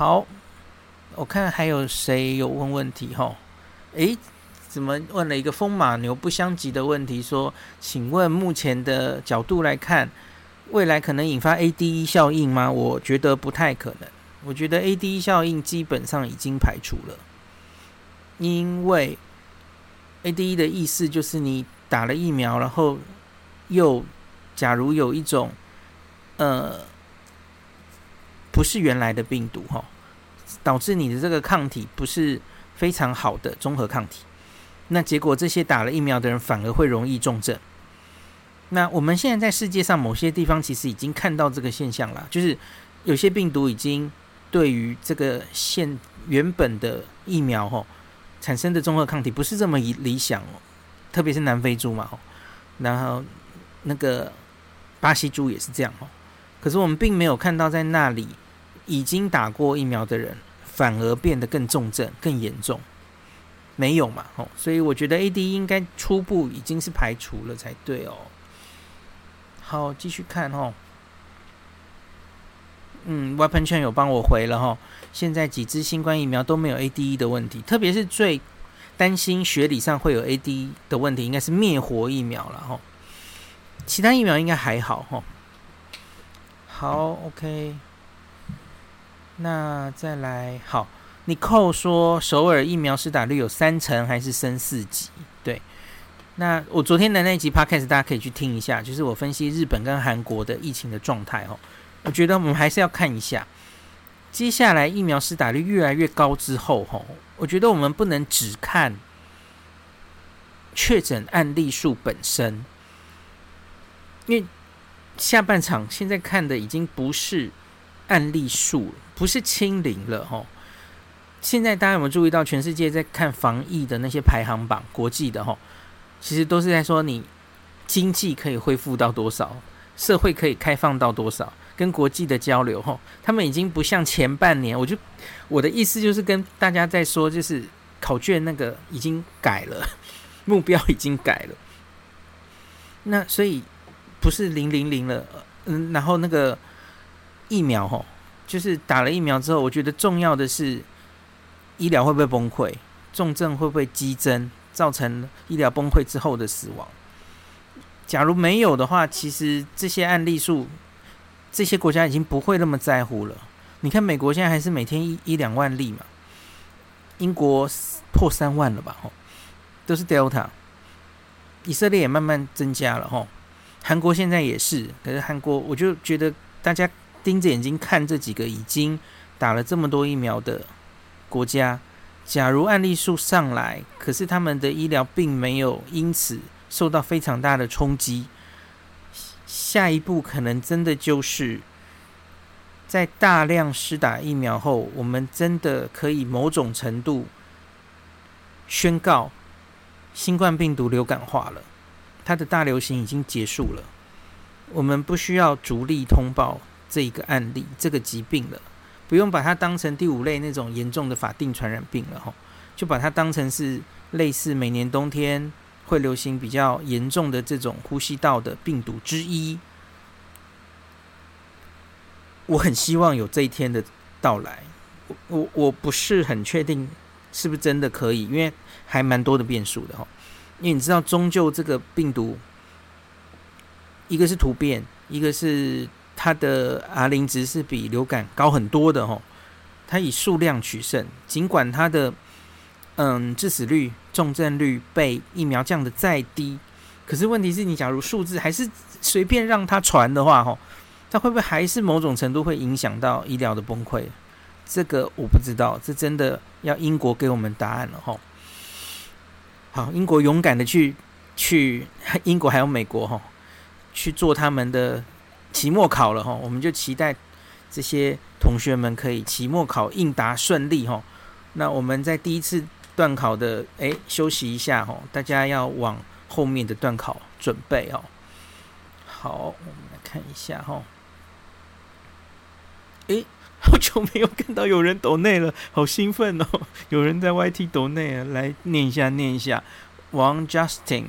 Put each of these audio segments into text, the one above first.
好，我看还有谁有问问题哈？诶，怎么问了一个风马牛不相及的问题？说，请问目前的角度来看，未来可能引发 ADE 效应吗？我觉得不太可能。我觉得 ADE 效应基本上已经排除了，因为 ADE 的意思就是你打了疫苗，然后又假如有一种呃。不是原来的病毒哈，导致你的这个抗体不是非常好的中和抗体，那结果这些打了疫苗的人反而会容易重症。那我们现在在世界上某些地方其实已经看到这个现象了，就是有些病毒已经对于这个现原本的疫苗哈产生的中和抗体不是这么理想哦，特别是南非猪嘛，然后那个巴西猪也是这样哦。可是我们并没有看到在那里已经打过疫苗的人反而变得更重症、更严重，没有嘛？哦，所以我觉得 AD 应该初步已经是排除了才对哦。好，继续看哦。嗯，Weapon 圈有帮我回了哈。现在几支新冠疫苗都没有 ADE 的问题，特别是最担心学理上会有 ADE 的问题，应该是灭活疫苗了哈。其他疫苗应该还好哈。好，OK。那再来，好，Nicole 说首尔疫苗施打率有三成，还是升四级？对。那我昨天的那一集 Podcast 大家可以去听一下，就是我分析日本跟韩国的疫情的状态哦。我觉得我们还是要看一下，接下来疫苗施打率越来越高之后，吼，我觉得我们不能只看确诊案例数本身，因为。下半场现在看的已经不是案例数了，不是清零了吼。现在大家有没有注意到，全世界在看防疫的那些排行榜，国际的吼，其实都是在说你经济可以恢复到多少，社会可以开放到多少，跟国际的交流吼，他们已经不像前半年。我就我的意思就是跟大家在说，就是考卷那个已经改了，目标已经改了。那所以。不是零零零了，嗯，然后那个疫苗吼，就是打了疫苗之后，我觉得重要的是医疗会不会崩溃，重症会不会激增，造成医疗崩溃之后的死亡。假如没有的话，其实这些案例数，这些国家已经不会那么在乎了。你看美国现在还是每天一一两万例嘛，英国破三万了吧？吼，都是 Delta，以色列也慢慢增加了吼。韩国现在也是，可是韩国我就觉得大家盯着眼睛看这几个已经打了这么多疫苗的国家，假如案例数上来，可是他们的医疗并没有因此受到非常大的冲击，下一步可能真的就是在大量施打疫苗后，我们真的可以某种程度宣告新冠病毒流感化了。它的大流行已经结束了，我们不需要逐例通报这一个案例、这个疾病了，不用把它当成第五类那种严重的法定传染病了哈，就把它当成是类似每年冬天会流行比较严重的这种呼吸道的病毒之一。我很希望有这一天的到来，我我我不是很确定是不是真的可以，因为还蛮多的变数的哈。因为你知道，终究这个病毒，一个是突变，一个是它的 R 零值是比流感高很多的吼，它以数量取胜，尽管它的嗯致死率、重症率被疫苗降得再低，可是问题是你假如数字还是随便让它传的话吼，它会不会还是某种程度会影响到医疗的崩溃？这个我不知道，这真的要英国给我们答案了吼。好，英国勇敢的去去英国还有美国哈，去做他们的期末考了哈，我们就期待这些同学们可以期末考应答顺利哈。那我们在第一次段考的哎休息一下哈，大家要往后面的段考准备哦。好，我们来看一下哈。诶。好久没有看到有人抖内了，好兴奋哦！有人在 YT 抖内啊，来念一下，念一下。王 Justin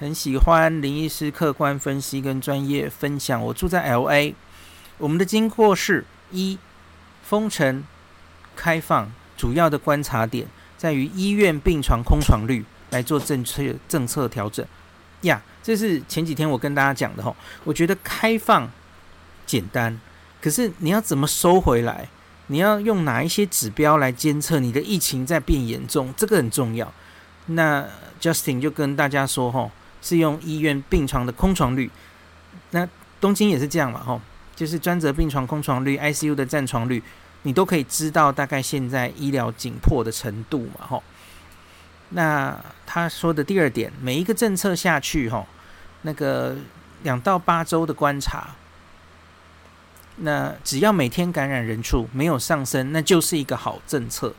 很喜欢林医师客观分析跟专业分享。我住在 LA，我们的经过是：一、封城开放，主要的观察点在于医院病床空床率来做政策政策调整。呀，这是前几天我跟大家讲的吼，我觉得开放简单，可是你要怎么收回来？你要用哪一些指标来监测你的疫情在变严重？这个很重要。那 Justin 就跟大家说吼，是用医院病床的空床率。那东京也是这样嘛吼，就是专责病床空床率、ICU 的占床率，你都可以知道大概现在医疗紧迫的程度嘛吼。那他说的第二点，每一个政策下去，吼，那个两到八周的观察，那只要每天感染人数没有上升，那就是一个好政策。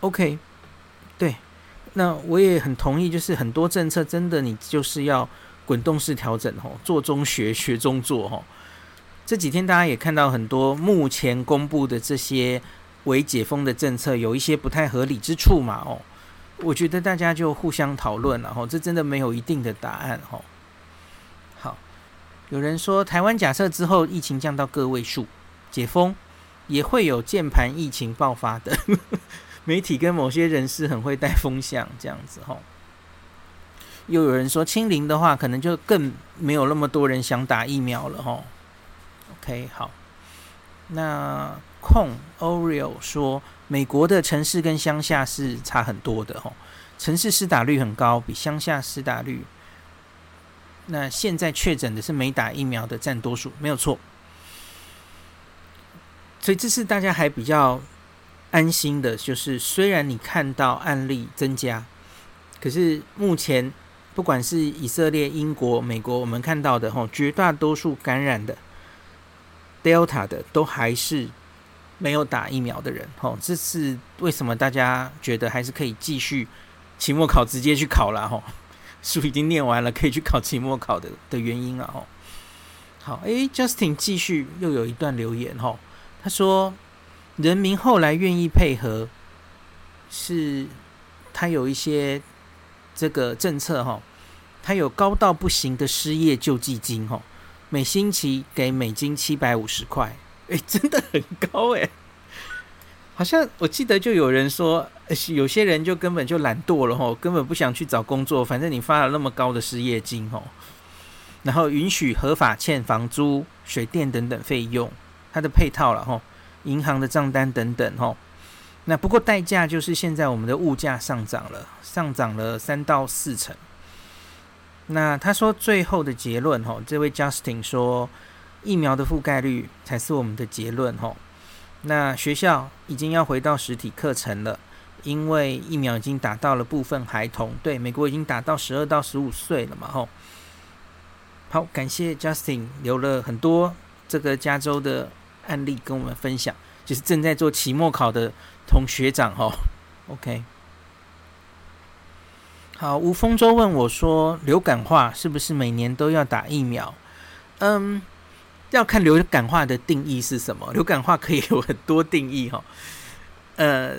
OK，那我也很同意，就是很多政策真的你就是要滚动式调整，吼，做中学，学中做，吼。这几天大家也看到很多目前公布的这些微解封的政策，有一些不太合理之处嘛，哦。我觉得大家就互相讨论了哈，这真的没有一定的答案哈。好，有人说台湾假设之后疫情降到个位数，解封也会有键盘疫情爆发的。媒体跟某些人士很会带风向这样子吼。又有人说清零的话，可能就更没有那么多人想打疫苗了吼。OK，好，那控 Oreo 说。美国的城市跟乡下是差很多的吼，城市施打率很高，比乡下施打率。那现在确诊的是没打疫苗的占多数，没有错。所以这是大家还比较安心的，就是虽然你看到案例增加，可是目前不管是以色列、英国、美国，我们看到的吼，绝大多数感染的 Delta 的都还是。没有打疫苗的人，吼，这是为什么？大家觉得还是可以继续期末考直接去考了，吼，书已经念完了，可以去考期末考的的原因啊，吼。好，诶，Justin 继续又有一段留言，吼，他说，人民后来愿意配合，是他有一些这个政策，吼，他有高到不行的失业救济金，吼，每星期给美金七百五十块。哎，真的很高哎！好像我记得就有人说，有些人就根本就懒惰了吼，根本不想去找工作，反正你发了那么高的失业金吼，然后允许合法欠房租、水电等等费用，它的配套了吼，银行的账单等等吼。那不过代价就是现在我们的物价上涨了，上涨了三到四成。那他说最后的结论吼，这位 Justin 说。疫苗的覆盖率才是我们的结论吼。那学校已经要回到实体课程了，因为疫苗已经打到了部分孩童，对，美国已经打到十二到十五岁了嘛吼。好，感谢 Justin 留了很多这个加州的案例跟我们分享，就是正在做期末考的同学长吼。OK，好，吴峰洲问我说，流感化是不是每年都要打疫苗？嗯。要看流感化的定义是什么？流感化可以有很多定义哈。呃，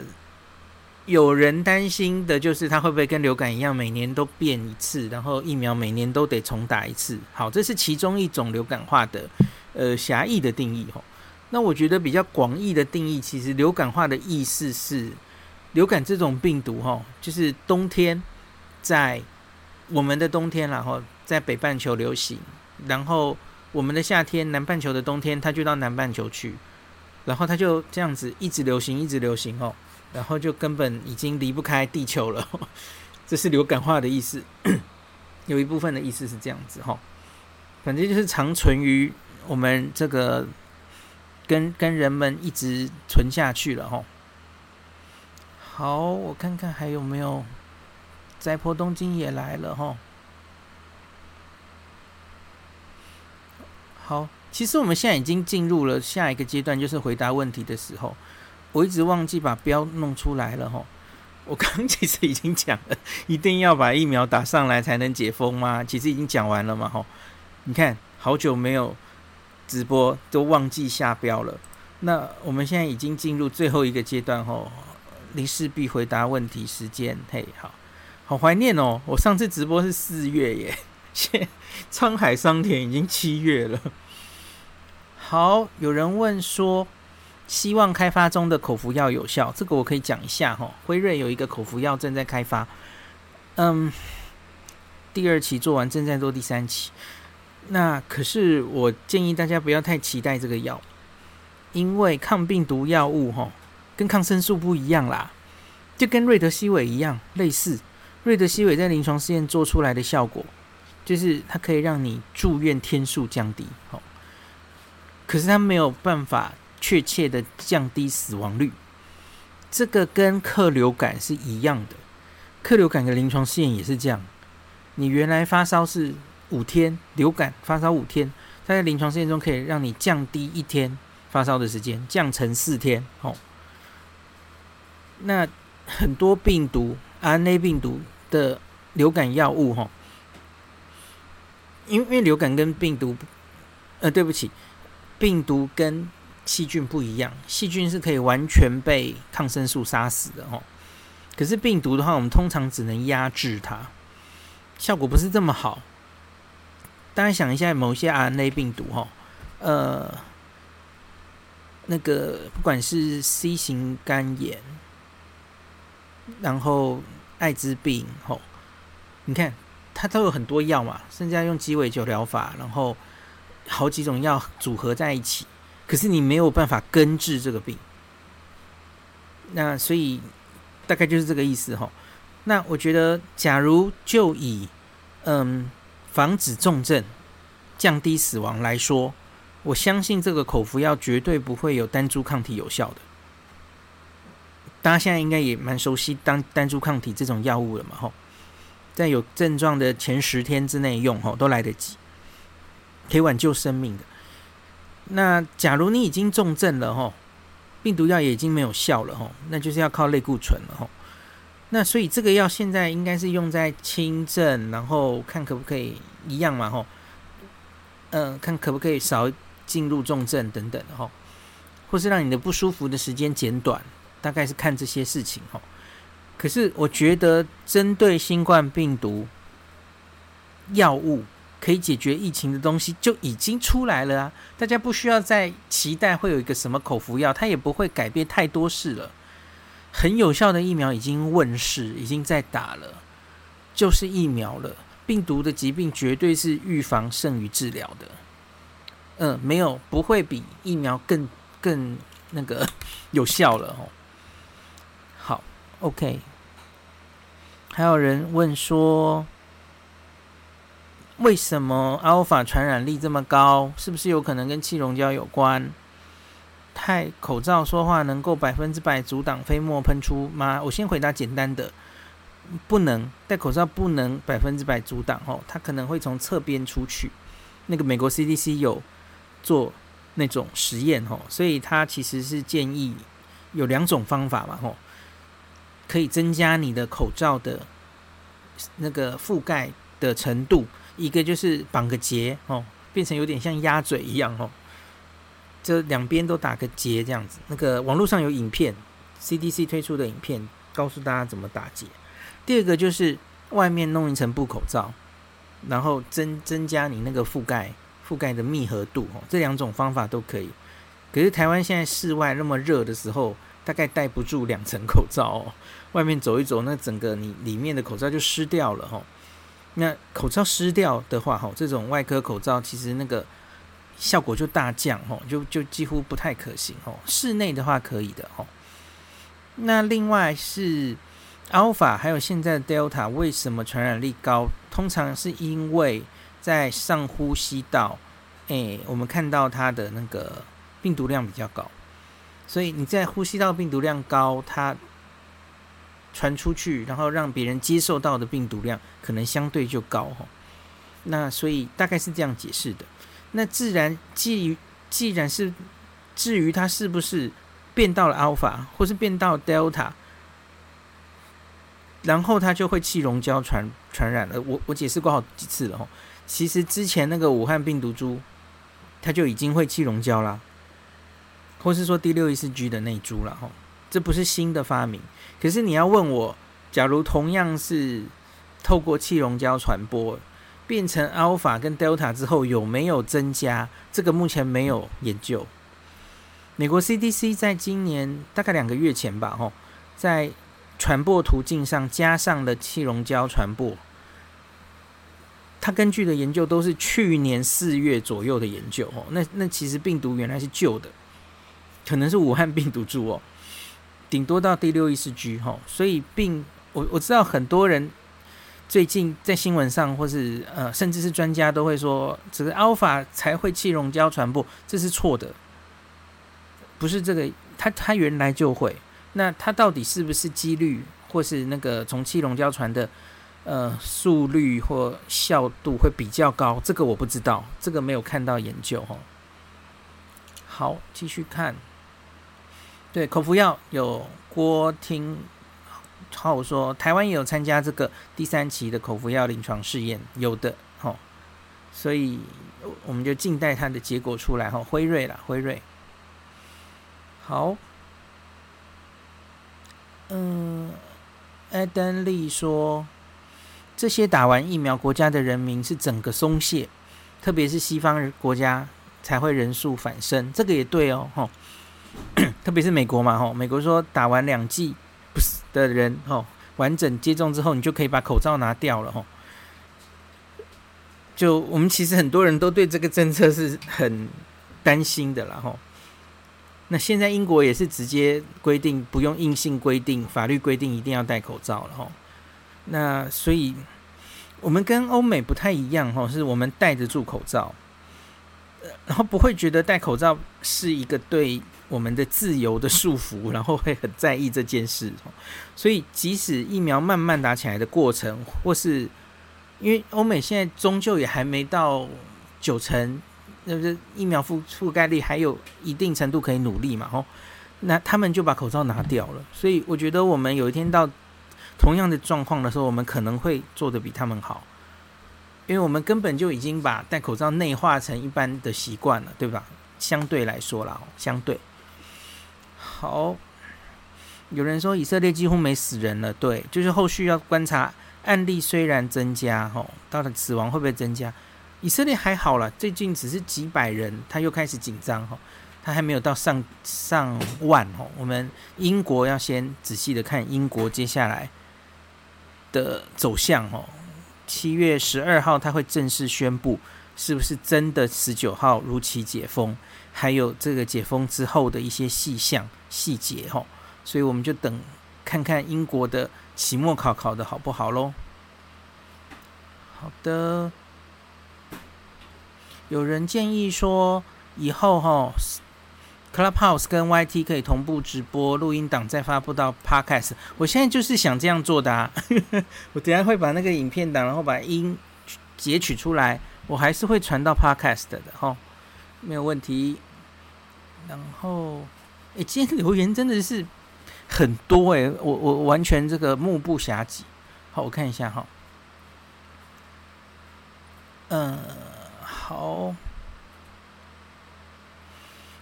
有人担心的就是它会不会跟流感一样，每年都变一次，然后疫苗每年都得重打一次。好，这是其中一种流感化的呃狭义的定义哈。那我觉得比较广义的定义，其实流感化的意思是，流感这种病毒哈，就是冬天在我们的冬天然后在北半球流行，然后。我们的夏天，南半球的冬天，它就到南半球去，然后它就这样子一直流行，一直流行哦，然后就根本已经离不开地球了。这是流感化的意思，有一部分的意思是这样子哈。反正就是长存于我们这个跟跟人们一直存下去了哈。好，我看看还有没有，宅婆东京也来了哈。好，其实我们现在已经进入了下一个阶段，就是回答问题的时候。我一直忘记把标弄出来了哈。我刚刚其实已经讲了，一定要把疫苗打上来才能解封吗？其实已经讲完了嘛哈。你看，好久没有直播，都忘记下标了。那我们现在已经进入最后一个阶段吼，林氏必回答问题时间。嘿，好好怀念哦，我上次直播是四月耶。现沧海桑田已经七月了。好，有人问说，希望开发中的口服药有效，这个我可以讲一下哈。辉瑞有一个口服药正在开发，嗯，第二期做完，正在做第三期。那可是我建议大家不要太期待这个药，因为抗病毒药物哈，跟抗生素不一样啦，就跟瑞德西韦一样类似。瑞德西韦在临床试验做出来的效果，就是它可以让你住院天数降低，好，可是它没有办法确切的降低死亡率。这个跟克流感是一样的，克流感的临床试验也是这样。你原来发烧是五天，流感发烧五天，它在临床试验中可以让你降低一天发烧的时间，降成四天。哦，那很多病毒，RNA 病毒的流感药物，哈，因为流感跟病毒，呃，对不起，病毒跟细菌不一样，细菌是可以完全被抗生素杀死的，哦，可是病毒的话，我们通常只能压制它，效果不是这么好。大家想一下，某些 RNA 病毒，哈，呃，那个不管是 C 型肝炎，然后艾滋病，吼，你看它都有很多药嘛，甚至要用鸡尾酒疗法，然后好几种药组合在一起，可是你没有办法根治这个病。那所以大概就是这个意思，哈。那我觉得，假如就以嗯。防止重症、降低死亡来说，我相信这个口服药绝对不会有单株抗体有效的。大家现在应该也蛮熟悉单单株抗体这种药物了嘛？吼，在有症状的前十天之内用，吼都来得及，可以挽救生命的。那假如你已经重症了，吼，病毒药也已经没有效了，吼，那就是要靠类固醇了，吼。那所以这个药现在应该是用在轻症，然后看可不可以一样嘛吼，嗯、看可不可以少进入重症等等吼，或是让你的不舒服的时间减短，大概是看这些事情吼。可是我觉得针对新冠病毒药物可以解决疫情的东西就已经出来了啊，大家不需要再期待会有一个什么口服药，它也不会改变太多事了。很有效的疫苗已经问世，已经在打了，就是疫苗了。病毒的疾病绝对是预防胜于治疗的。嗯、没有，不会比疫苗更更那个 有效了哦。好，OK。还有人问说，为什么阿尔法传染力这么高？是不是有可能跟气溶胶有关？戴口罩说话能够百分之百阻挡飞沫喷出吗？我先回答简单的，不能。戴口罩不能百分之百阻挡哦，它可能会从侧边出去。那个美国 CDC 有做那种实验哦，所以它其实是建议有两种方法嘛吼，可以增加你的口罩的那个覆盖的程度。一个就是绑个结哦，变成有点像鸭嘴一样哦。这两边都打个结，这样子。那个网络上有影片，CDC 推出的影片，告诉大家怎么打结。第二个就是外面弄一层布口罩，然后增增加你那个覆盖覆盖的密合度。这两种方法都可以。可是台湾现在室外那么热的时候，大概戴不住两层口罩哦。外面走一走，那整个你里面的口罩就湿掉了哦。那口罩湿掉的话，哈，这种外科口罩其实那个。效果就大降吼，就就几乎不太可行吼。室内的话可以的吼。那另外是 Alpha 还有现在的 Delta 为什么传染力高？通常是因为在上呼吸道，诶、我们看到它的那个病毒量比较高，所以你在呼吸道病毒量高，它传出去，然后让别人接受到的病毒量可能相对就高吼。那所以大概是这样解释的。那自然，既既然是至于它是不是变到了 Alpha 或是变到 Delta，然后它就会气溶胶传传染了。我我解释过好几次了哈。其实之前那个武汉病毒株，它就已经会气溶胶啦，或是说第六一四 G 的那一株了哈。这不是新的发明。可是你要问我，假如同样是透过气溶胶传播。变成 Alpha 跟 Delta 之后有没有增加？这个目前没有研究。美国 CDC 在今年大概两个月前吧，吼，在传播途径上加上了气溶胶传播。他根据的研究都是去年四月左右的研究，哦，那那其实病毒原来是旧的，可能是武汉病毒株哦，顶多到第六意识 G 哈，所以病我我知道很多人最近在新闻上或是呃甚至是专家都会说，这个 Alpha 才会气溶胶传播，这是错的，不是这个，它它原来就会，那它到底是不是几率或是那个从气溶胶传的？呃，速率或效度会比较高，这个我不知道，这个没有看到研究哦。好，继续看。对，口服药有郭听浩说，台湾也有参加这个第三期的口服药临床试验，有的哦。所以我们就静待它的结果出来哈。辉瑞啦，辉瑞。好。嗯，艾登利说。这些打完疫苗国家的人民是整个松懈，特别是西方国家才会人数反升，这个也对哦，吼，特别是美国嘛，吼，美国说打完两剂的人，吼，完整接种之后，你就可以把口罩拿掉了，吼。就我们其实很多人都对这个政策是很担心的啦，吼。那现在英国也是直接规定不用硬性规定，法律规定一定要戴口罩了，吼。那所以，我们跟欧美不太一样哈，是我们戴得住口罩，然后不会觉得戴口罩是一个对我们的自由的束缚，然后会很在意这件事。所以，即使疫苗慢慢打起来的过程，或是因为欧美现在终究也还没到九成，那不是疫苗覆覆盖率还有一定程度可以努力嘛？吼，那他们就把口罩拿掉了。所以，我觉得我们有一天到。同样的状况的时候，我们可能会做得比他们好，因为我们根本就已经把戴口罩内化成一般的习惯了，对吧？相对来说啦，相对好。有人说以色列几乎没死人了，对，就是后续要观察案例虽然增加，吼，到底死亡会不会增加？以色列还好了，最近只是几百人，他又开始紧张，吼，他还没有到上上万，吼。我们英国要先仔细的看英国接下来。的走向哦，七月十二号他会正式宣布是不是真的十九号如期解封，还有这个解封之后的一些细项细节哈，所以我们就等看看英国的期末考考得好不好喽。好的，有人建议说以后哈。Clubhouse 跟 YT 可以同步直播录音档，再发布到 Podcast。我现在就是想这样做的啊！我等下会把那个影片档，然后把音截取出来，我还是会传到 Podcast 的哈，没有问题。然后，哎，今天留言真的是很多哎，我我完全这个目不暇给。好，我看一下哈。嗯，好。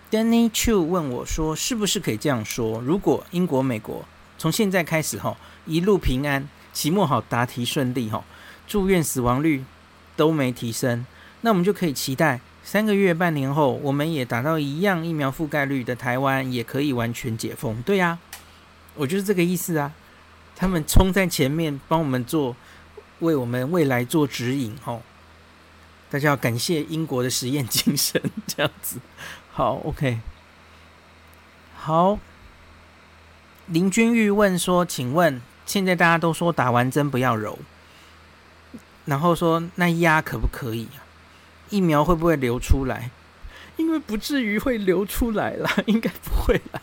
Danny Chu 问我说：“是不是可以这样说？如果英国、美国从现在开始哈，一路平安，期末好答题顺利哈，住院死亡率都没提升，那我们就可以期待三个月、半年后，我们也达到一样疫苗覆盖率的台湾也可以完全解封。对呀，我就是这个意思啊。他们冲在前面帮我们做，为我们未来做指引哈。大家要感谢英国的实验精神，这样子。”好，OK，好。林君玉问说：“请问，现在大家都说打完针不要揉，然后说那压可不可以？疫苗会不会流出来？因为不至于会流出来了，应该不会了。”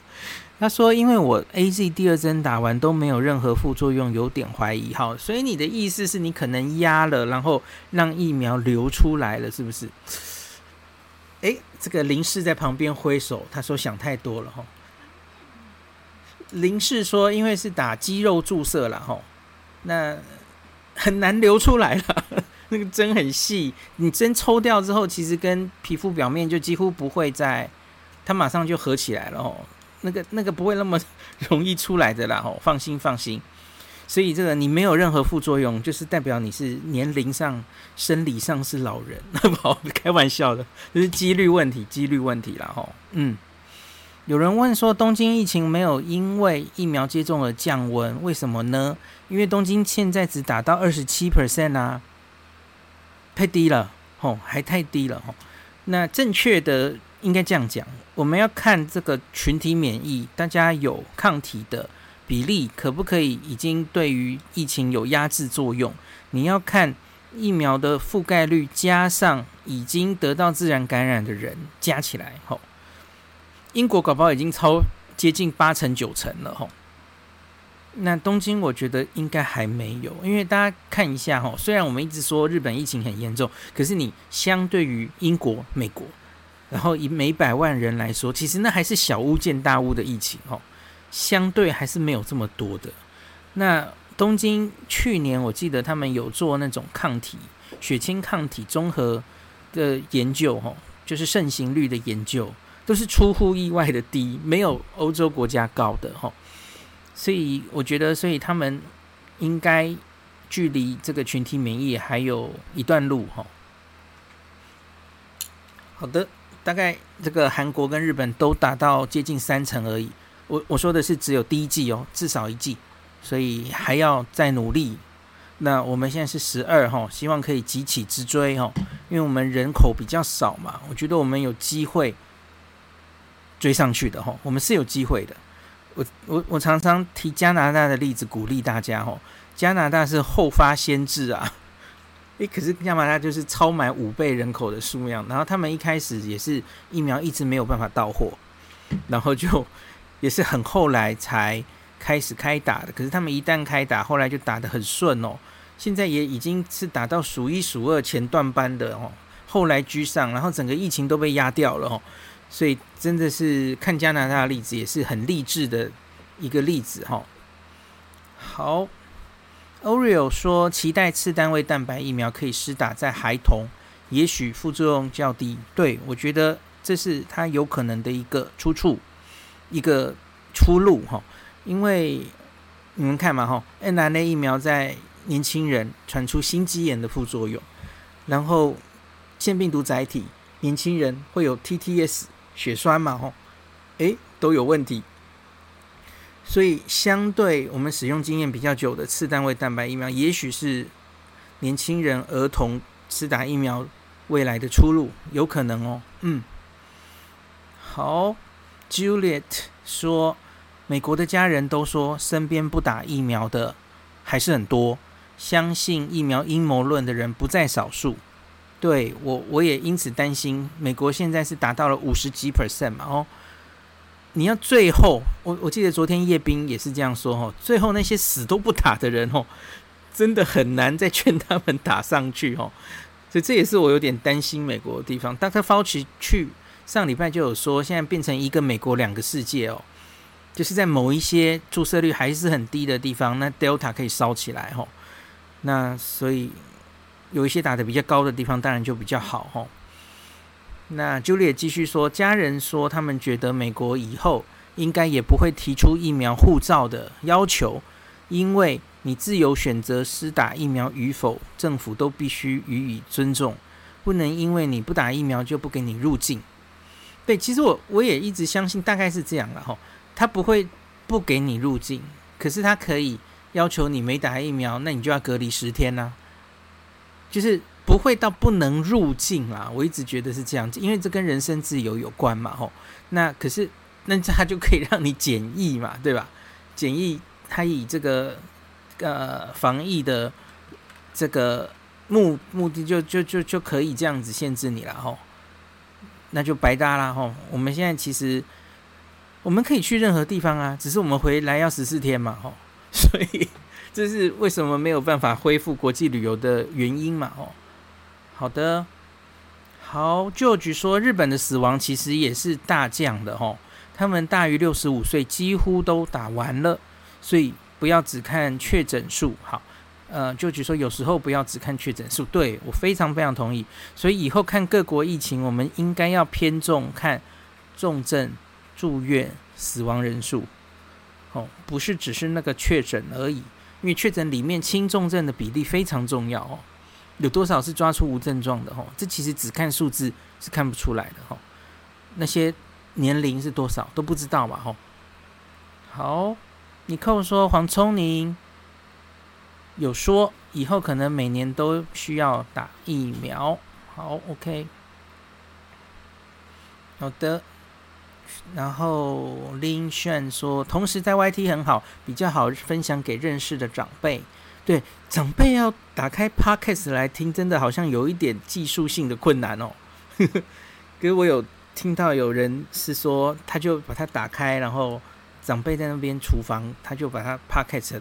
他说：“因为我 AZ 第二针打完都没有任何副作用，有点怀疑。哈，所以你的意思是你可能压了，然后让疫苗流出来了，是不是？”诶，这个林氏在旁边挥手，他说想太多了哈。林氏说，因为是打肌肉注射了哈，那很难流出来了，那个针很细，你针抽掉之后，其实跟皮肤表面就几乎不会再，它马上就合起来了哦，那个那个不会那么容易出来的啦哦，放心放心。所以这个你没有任何副作用，就是代表你是年龄上、生理上是老人，那不好开玩笑的，这是几率问题，几率问题啦。吼。嗯，有人问说，东京疫情没有因为疫苗接种而降温，为什么呢？因为东京现在只达到二十七 percent 啊，太低了，吼，还太低了，吼。那正确的应该这样讲，我们要看这个群体免疫，大家有抗体的比例可不可以已经对于疫情有压制作用？你要看疫苗的覆盖率加上已经得到自然感染的人加起来，吼。英国搞不好已经超接近八成九成了，吼。那东京我觉得应该还没有，因为大家看一下哈，虽然我们一直说日本疫情很严重，可是你相对于英国、美国，然后以每百万人来说，其实那还是小巫见大巫的疫情哦，相对还是没有这么多的。那东京去年我记得他们有做那种抗体、血清抗体综合的研究，哈，就是盛行率的研究，都是出乎意外的低，没有欧洲国家高的哈。所以我觉得，所以他们应该距离这个群体免疫还有一段路哈。好的，大概这个韩国跟日本都达到接近三成而已。我我说的是只有第一季哦，至少一季，所以还要再努力。那我们现在是十二哈，希望可以急起直追哈，因为我们人口比较少嘛，我觉得我们有机会追上去的哈，我们是有机会的。我我我常常提加拿大的例子鼓励大家吼，加拿大是后发先至啊，诶，可是加拿大就是超买五倍人口的数量，然后他们一开始也是疫苗一直没有办法到货，然后就也是很后来才开始开打的，可是他们一旦开打，后来就打得很顺哦，现在也已经是打到数一数二前段班的哦，后来居上，然后整个疫情都被压掉了哦。所以真的是看加拿大的例子也是很励志的一个例子哈。好，Oreo 说期待次单位蛋白疫苗可以施打在孩童，也许副作用较低。对，我觉得这是它有可能的一个出处，一个出路哈。因为你们看嘛哈 nrna 疫苗在年轻人传出心肌炎的副作用，然后腺病毒载体年轻人会有 TTS。血栓嘛，吼，诶，都有问题，所以相对我们使用经验比较久的次单位蛋白疫苗，也许是年轻人、儿童施打疫苗未来的出路，有可能哦。嗯，好，Juliet 说，美国的家人都说身边不打疫苗的还是很多，相信疫苗阴谋论的人不在少数。对我，我也因此担心。美国现在是达到了五十几 percent 嘛？哦，你要最后，我我记得昨天叶斌也是这样说哦。最后那些死都不打的人哦，真的很难再劝他们打上去哦。所以这也是我有点担心美国的地方。Dr. Fauci 去上礼拜就有说，现在变成一个美国两个世界哦，就是在某一些注射率还是很低的地方，那 Delta 可以烧起来哦。那所以。有一些打得比较高的地方，当然就比较好吼。那 Julie 继续说，家人说他们觉得美国以后应该也不会提出疫苗护照的要求，因为你自由选择施打疫苗与否，政府都必须予以尊重，不能因为你不打疫苗就不给你入境。对，其实我我也一直相信大概是这样了吼，他不会不给你入境，可是他可以要求你没打疫苗，那你就要隔离十天呢。就是不会到不能入境啦，我一直觉得是这样子，因为这跟人身自由有关嘛，吼。那可是那他就可以让你检疫嘛，对吧？检疫他以这个呃防疫的这个目目的就就就就可以这样子限制你了，吼。那就白搭啦，吼。我们现在其实我们可以去任何地方啊，只是我们回来要十四天嘛，吼。所以。这是为什么没有办法恢复国际旅游的原因嘛？哦，好的，好旧局说日本的死亡其实也是大降的哦，他们大于六十五岁几乎都打完了，所以不要只看确诊数。好，呃旧局说有时候不要只看确诊数，对，我非常非常同意。所以以后看各国疫情，我们应该要偏重看重症、住院、死亡人数，哦，不是只是那个确诊而已。因为确诊里面轻重症的比例非常重要哦，有多少是抓出无症状的哦？这其实只看数字是看不出来的哦。那些年龄是多少都不知道吧？吼。好，你扣说黄聪宁有说以后可能每年都需要打疫苗。好，OK。好的。然后林炫说，同时在 YT 很好，比较好分享给认识的长辈。对，长辈要打开 Podcast 来听，真的好像有一点技术性的困难哦。可是我有听到有人是说，他就把它打开，然后长辈在那边厨房，他就把它 Podcast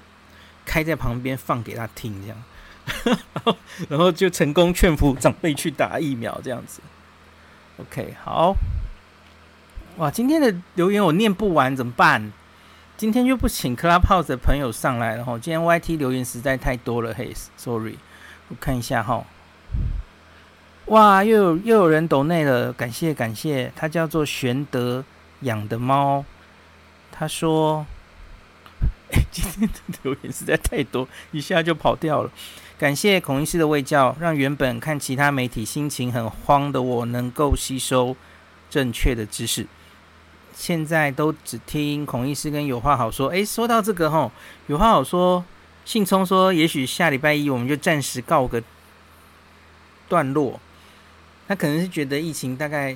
开在旁边放给他听，这样，然后就成功劝服长辈去打疫苗，这样子。OK，好。哇，今天的留言我念不完怎么办？今天就不请 Clubhouse 的朋友上来了哈。今天 YT 留言实在太多了，嘿，sorry。我看一下哈。哇，又有又有人抖内了，感谢感谢。他叫做玄德养的猫，他说：“哎，今天的留言实在太多，一下就跑掉了。”感谢孔医师的卫教，让原本看其他媒体心情很慌的我，能够吸收正确的知识。现在都只听孔医师跟有话好说。诶，说到这个吼，有话好说，信聪说，也许下礼拜一我们就暂时告个段落。他可能是觉得疫情大概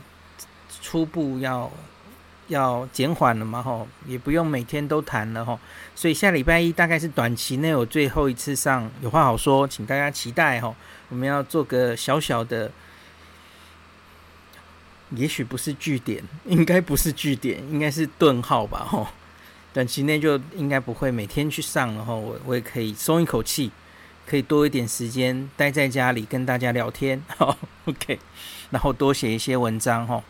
初步要要减缓了嘛，吼，也不用每天都谈了吼，所以下礼拜一大概是短期内有最后一次上有话好说，请大家期待吼，我们要做个小小的。也许不是句点，应该不是句点，应该是顿号吧？吼，短期内就应该不会每天去上，然后我我也可以松一口气，可以多一点时间待在家里跟大家聊天，好，OK，然后多写一些文章，吼，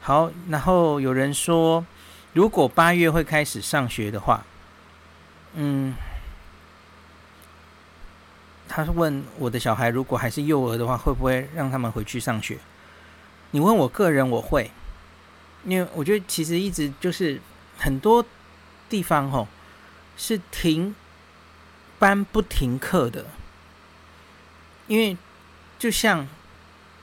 好，然后有人说，如果八月会开始上学的话，嗯，他问我的小孩，如果还是幼儿的话，会不会让他们回去上学？你问我个人，我会，因为我觉得其实一直就是很多地方吼是停班不停课的，因为就像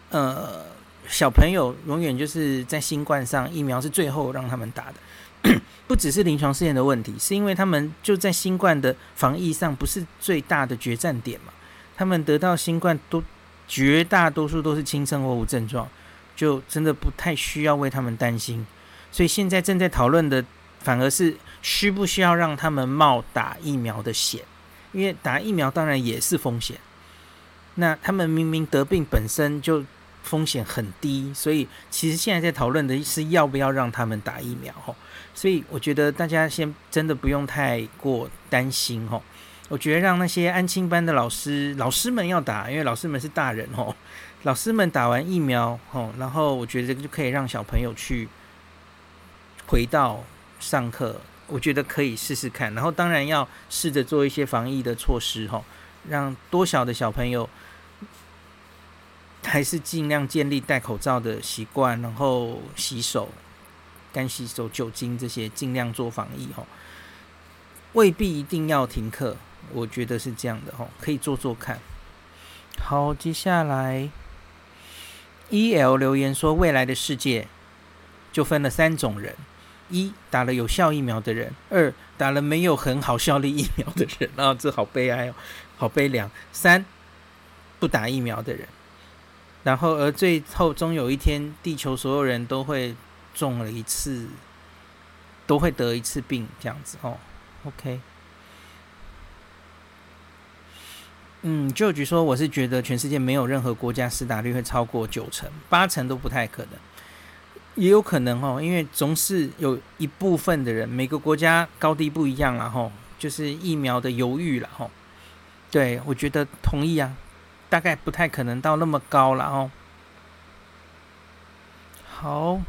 呃小朋友永远就是在新冠上疫苗是最后让他们打的，不只是临床试验的问题，是因为他们就在新冠的防疫上不是最大的决战点嘛，他们得到新冠都绝大多数都是轻症或无症状。就真的不太需要为他们担心，所以现在正在讨论的反而是需不需要让他们冒打疫苗的险，因为打疫苗当然也是风险。那他们明明得病本身就风险很低，所以其实现在在讨论的是要不要让他们打疫苗吼。所以我觉得大家先真的不用太过担心吼。我觉得让那些安亲班的老师老师们要打，因为老师们是大人哦。老师们打完疫苗，吼，然后我觉得就可以让小朋友去回到上课，我觉得可以试试看。然后当然要试着做一些防疫的措施，吼，让多小的小朋友还是尽量建立戴口罩的习惯，然后洗手、干洗手、酒精这些，尽量做防疫，吼，未必一定要停课，我觉得是这样的，吼，可以做做看。好，接下来。E.L 留言说：“未来的世界就分了三种人：一打了有效疫苗的人；二打了没有很好效力疫苗的人。啊，这好悲哀哦，好悲凉。三不打疫苗的人。然后，而最后终有一天，地球所有人都会中了一次，都会得一次病，这样子哦。OK。”嗯，就据说我是觉得全世界没有任何国家施打率会超过九成，八成都不太可能，也有可能哦，因为总是有一部分的人，每个国家高低不一样啦吼，就是疫苗的犹豫了吼。对，我觉得同意啊，大概不太可能到那么高了哦。好，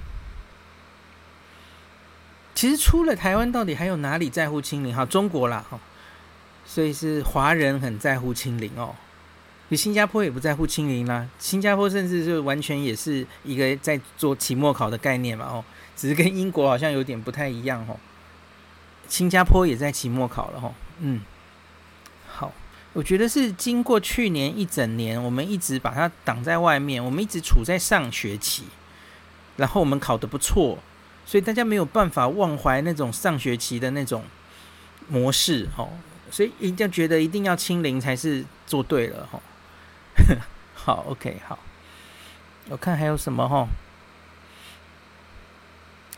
其实除了台湾，到底还有哪里在乎清零？哈，中国啦哈。所以是华人很在乎清零哦，你新加坡也不在乎清零啦。新加坡甚至就完全也是一个在做期末考的概念嘛哦，只是跟英国好像有点不太一样哦。新加坡也在期末考了哦，嗯，好，我觉得是经过去年一整年，我们一直把它挡在外面，我们一直处在上学期，然后我们考得不错，所以大家没有办法忘怀那种上学期的那种模式，哦，所以一定要觉得一定要清零才是做对了，吼。好，OK，好，我看还有什么，吼，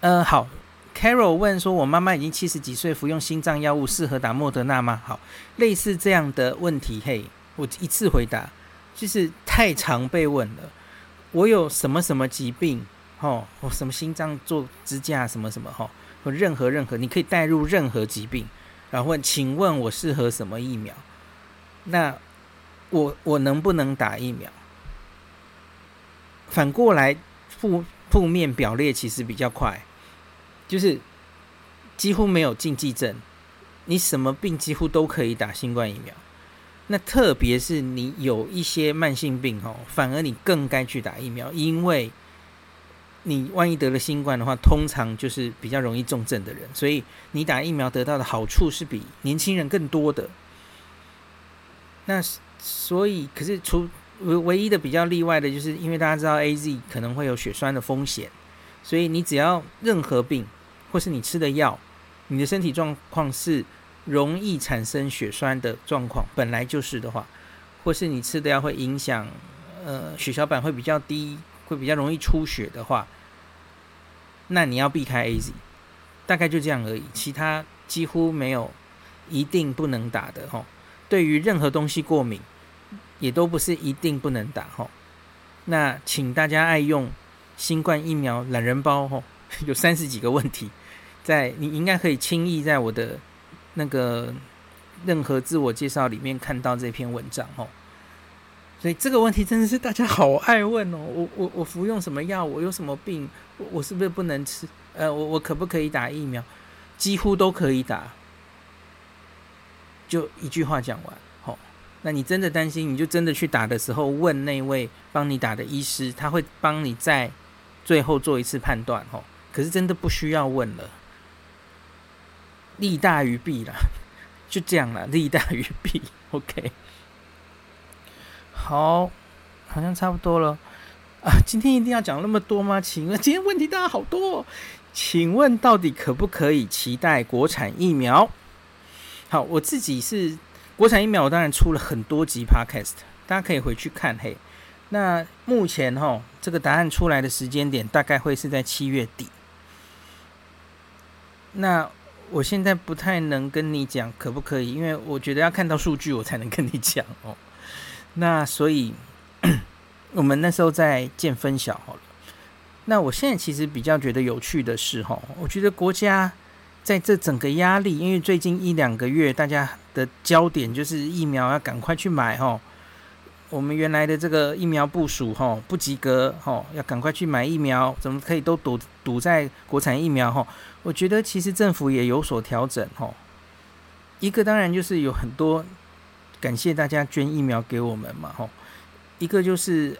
呃，好，Carol 问说，我妈妈已经七十几岁，服用心脏药物，适合打莫德纳吗？好，类似这样的问题，嘿，我一次回答，就是太常被问了。我有什么什么疾病？哦，我什么心脏做支架什么什么哈，或任何任何，你可以带入任何疾病，然后问，请问我适合什么疫苗？那我我能不能打疫苗？反过来负负面表列其实比较快，就是几乎没有禁忌症，你什么病几乎都可以打新冠疫苗。那特别是你有一些慢性病哦，反而你更该去打疫苗，因为。你万一得了新冠的话，通常就是比较容易重症的人，所以你打疫苗得到的好处是比年轻人更多的。那所以，可是除唯唯一的比较例外的就是，因为大家知道 AZ 可能会有血栓的风险，所以你只要任何病，或是你吃的药，你的身体状况是容易产生血栓的状况，本来就是的话，或是你吃的药会影响呃血小板会比较低，会比较容易出血的话。那你要避开 AZ，大概就这样而已，其他几乎没有一定不能打的吼。对于任何东西过敏，也都不是一定不能打吼。那请大家爱用新冠疫苗懒人包吼，有三十几个问题，在你应该可以轻易在我的那个任何自我介绍里面看到这篇文章吼。所以这个问题真的是大家好爱问哦。我我我服用什么药？我有什么病？我我是不是不能吃？呃，我我可不可以打疫苗？几乎都可以打。就一句话讲完，吼。那你真的担心，你就真的去打的时候问那位帮你打的医师，他会帮你在最后做一次判断，吼。可是真的不需要问了，利大于弊了，就这样了，利大于弊。OK。好，好像差不多了啊！今天一定要讲那么多吗？请问 今天问题大家好多哦，请问到底可不可以期待国产疫苗？好，我自己是国产疫苗，我当然出了很多集 Podcast，大家可以回去看。嘿，那目前哈，这个答案出来的时间点大概会是在七月底。那我现在不太能跟你讲可不可以，因为我觉得要看到数据，我才能跟你讲哦。那所以，我们那时候在见分晓好了。那我现在其实比较觉得有趣的是，哈，我觉得国家在这整个压力，因为最近一两个月大家的焦点就是疫苗要赶快去买，哈。我们原来的这个疫苗部署，哈，不及格，哈，要赶快去买疫苗，怎么可以都赌赌在国产疫苗，哈？我觉得其实政府也有所调整，哈。一个当然就是有很多。感谢大家捐疫苗给我们嘛，吼，一个就是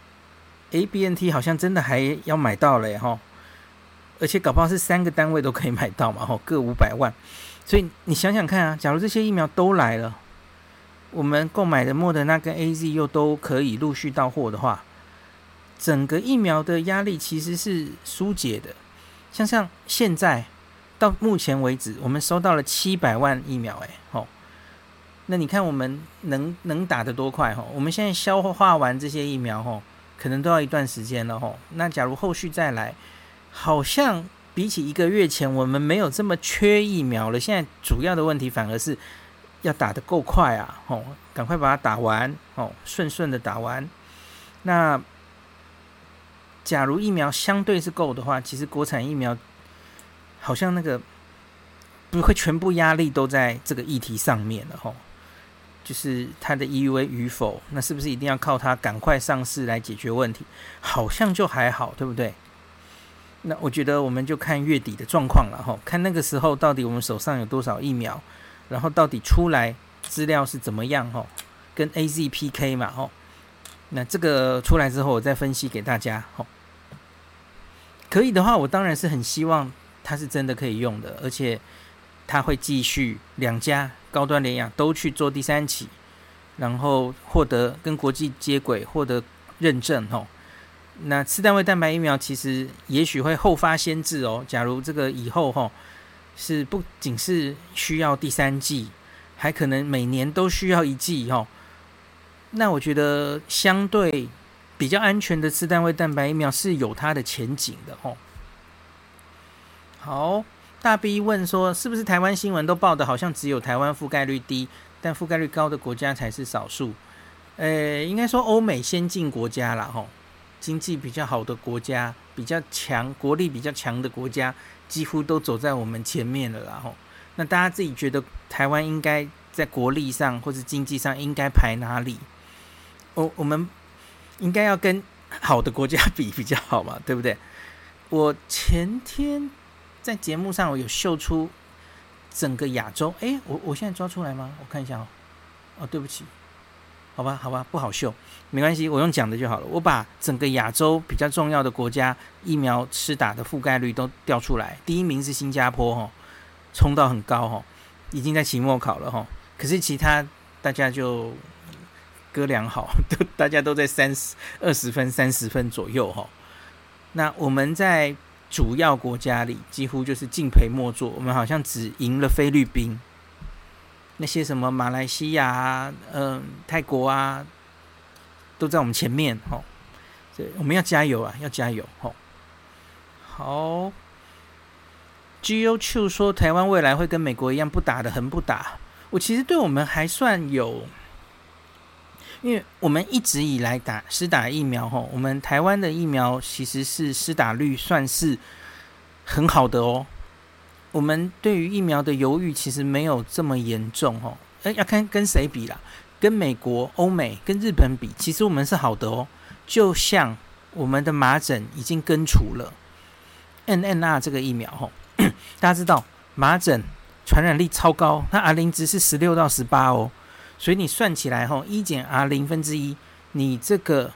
，ABNT 好像真的还要买到了，吼，而且搞不好是三个单位都可以买到嘛，吼，各五百万，所以你想想看啊，假如这些疫苗都来了，我们购买的莫德纳跟 AZ 又都可以陆续到货的话，整个疫苗的压力其实是疏解的，像像现在到目前为止，我们收到了七百万疫苗，哎，吼。那你看我们能能打得多快哈？我们现在消化完这些疫苗哈，可能都要一段时间了哈。那假如后续再来，好像比起一个月前，我们没有这么缺疫苗了。现在主要的问题反而是要打得够快啊！吼，赶快把它打完哦，顺顺的打完。那假如疫苗相对是够的话，其实国产疫苗好像那个不会全部压力都在这个议题上面了吼。就是它的 EUA 与否，那是不是一定要靠它赶快上市来解决问题？好像就还好，对不对？那我觉得我们就看月底的状况了哈，看那个时候到底我们手上有多少疫苗，然后到底出来资料是怎么样哈，跟 AZ PK 嘛哈。那这个出来之后，我再分析给大家哈。可以的话，我当然是很希望它是真的可以用的，而且它会继续两家。高端联亚都去做第三期，然后获得跟国际接轨，获得认证吼。那次单位蛋白疫苗其实也许会后发先至哦。假如这个以后哈是不仅是需要第三剂，还可能每年都需要一剂吼。那我觉得相对比较安全的次单位蛋白疫苗是有它的前景的哦。好，大 B 问说，是不是台湾新闻都报的好像只有台湾覆盖率低，但覆盖率高的国家才是少数？呃，应该说欧美先进国家啦吼。经济比较好的国家，比较强国力比较强的国家，几乎都走在我们前面了啦。吼，那大家自己觉得台湾应该在国力上或者经济上应该排哪里？我我们应该要跟好的国家比比较好嘛，对不对？我前天在节目上我有秀出整个亚洲，诶，我我现在抓出来吗？我看一下哦。哦，对不起。好吧，好吧，不好秀，没关系，我用讲的就好了。我把整个亚洲比较重要的国家疫苗施打的覆盖率都调出来，第一名是新加坡，吼，冲到很高，吼，已经在期末考了，吼。可是其他大家就各良好，都 大家都在三十二十分、三十分左右，吼。那我们在主要国家里几乎就是敬陪末座，我们好像只赢了菲律宾。那些什么马来西亚啊、嗯、泰国啊，都在我们前面吼，对，我们要加油啊，要加油吼。好，GOQ 说台湾未来会跟美国一样不打的横不打，我其实对我们还算有，因为我们一直以来打施打疫苗吼，我们台湾的疫苗其实是施打率算是很好的哦。我们对于疫苗的犹豫其实没有这么严重哦，诶，要看跟谁比啦，跟美国、欧美、跟日本比，其实我们是好的哦。就像我们的麻疹已经根除了，N N R 这个疫苗吼，大家知道麻疹传染力超高，它 R 零值是十六到十八哦，所以你算起来吼，一减 R 零分之一，你这个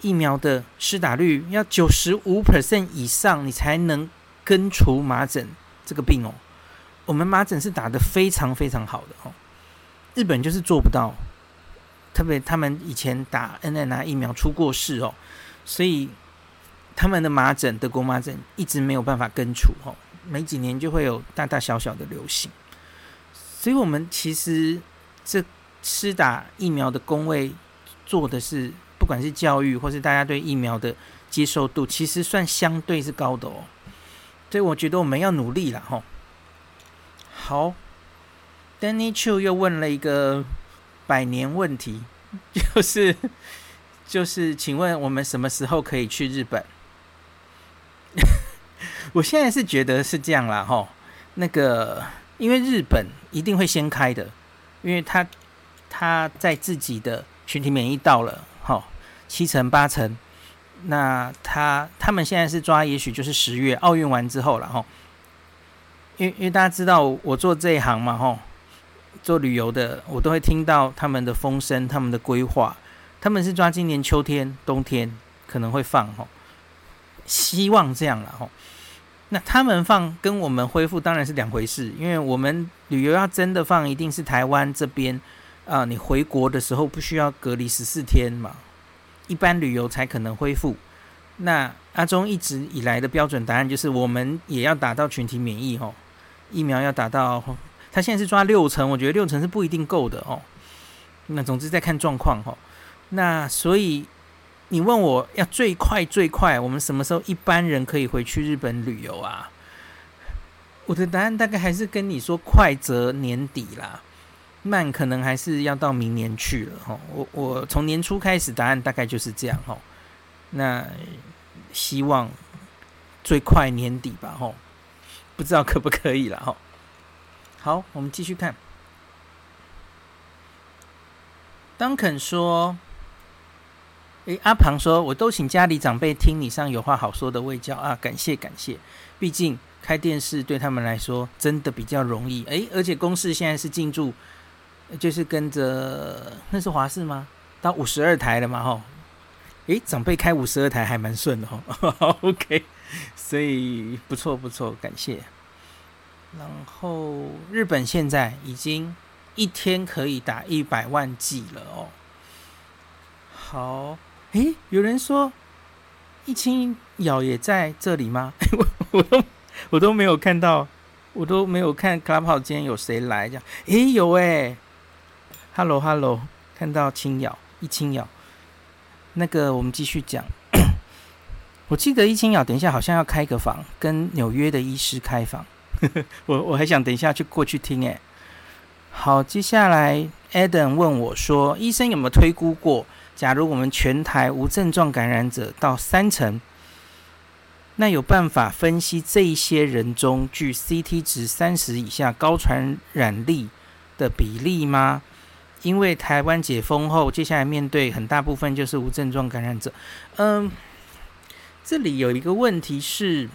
疫苗的施打率要九十五 percent 以上，你才能根除麻疹。这个病哦，我们麻疹是打得非常非常好的哦，日本就是做不到，特别他们以前打 NNR 疫苗出过事哦，所以他们的麻疹，德国麻疹一直没有办法根除哦，没几年就会有大大小小的流行，所以我们其实这施打疫苗的工位做的是，不管是教育或是大家对疫苗的接受度，其实算相对是高的哦。所以我觉得我们要努力了吼。好，Danny Chu 又问了一个百年问题，就 是就是，请问我们什么时候可以去日本？我现在是觉得是这样啦吼。那个，因为日本一定会先开的，因为他他在自己的群体免疫到了，吼，七成八成。那他他们现在是抓，也许就是十月奥运完之后了哈。因为因为大家知道我做这一行嘛哈，做旅游的，我都会听到他们的风声、他们的规划。他们是抓今年秋天、冬天可能会放哈，希望这样了哈。那他们放跟我们恢复当然是两回事，因为我们旅游要真的放，一定是台湾这边啊，你回国的时候不需要隔离十四天嘛。一般旅游才可能恢复。那阿中一直以来的标准答案就是，我们也要打到群体免疫哦，疫苗要打到。他现在是抓六成，我觉得六成是不一定够的哦。那总之再看状况哦。那所以你问我要最快最快，我们什么时候一般人可以回去日本旅游啊？我的答案大概还是跟你说，快则年底啦。慢可能还是要到明年去了哈，我我从年初开始，答案大概就是这样哈。那希望最快年底吧哈，不知道可不可以了哈。好，我们继续看。当肯说：“诶，阿庞说，我都请家里长辈听你上有话好说的卫教啊，感谢感谢。毕竟开电视对他们来说真的比较容易。诶，而且公视现在是进驻。”就是跟着那是华视吗？到五十二台了嘛，吼！诶，长辈开五十二台还蛮顺的，哈。OK，所以不错不错，感谢。然后日本现在已经一天可以打一百万剂了哦。好，诶，有人说一清咬也在这里吗？我我都我都没有看到，我都没有看 Clubhouse 今天有谁来这样？诶，有诶。Hello Hello，看到清咬一清咬，那个我们继续讲。我记得一清咬等一下好像要开个房，跟纽约的医师开房。我我还想等一下去过去听诶。好，接下来 Adam 问我说：“医生有没有推估过，假如我们全台无症状感染者到三成，那有办法分析这一些人中具 CT 值三十以下高传染力的比例吗？因为台湾解封后，接下来面对很大部分就是无症状感染者。嗯，这里有一个问题是，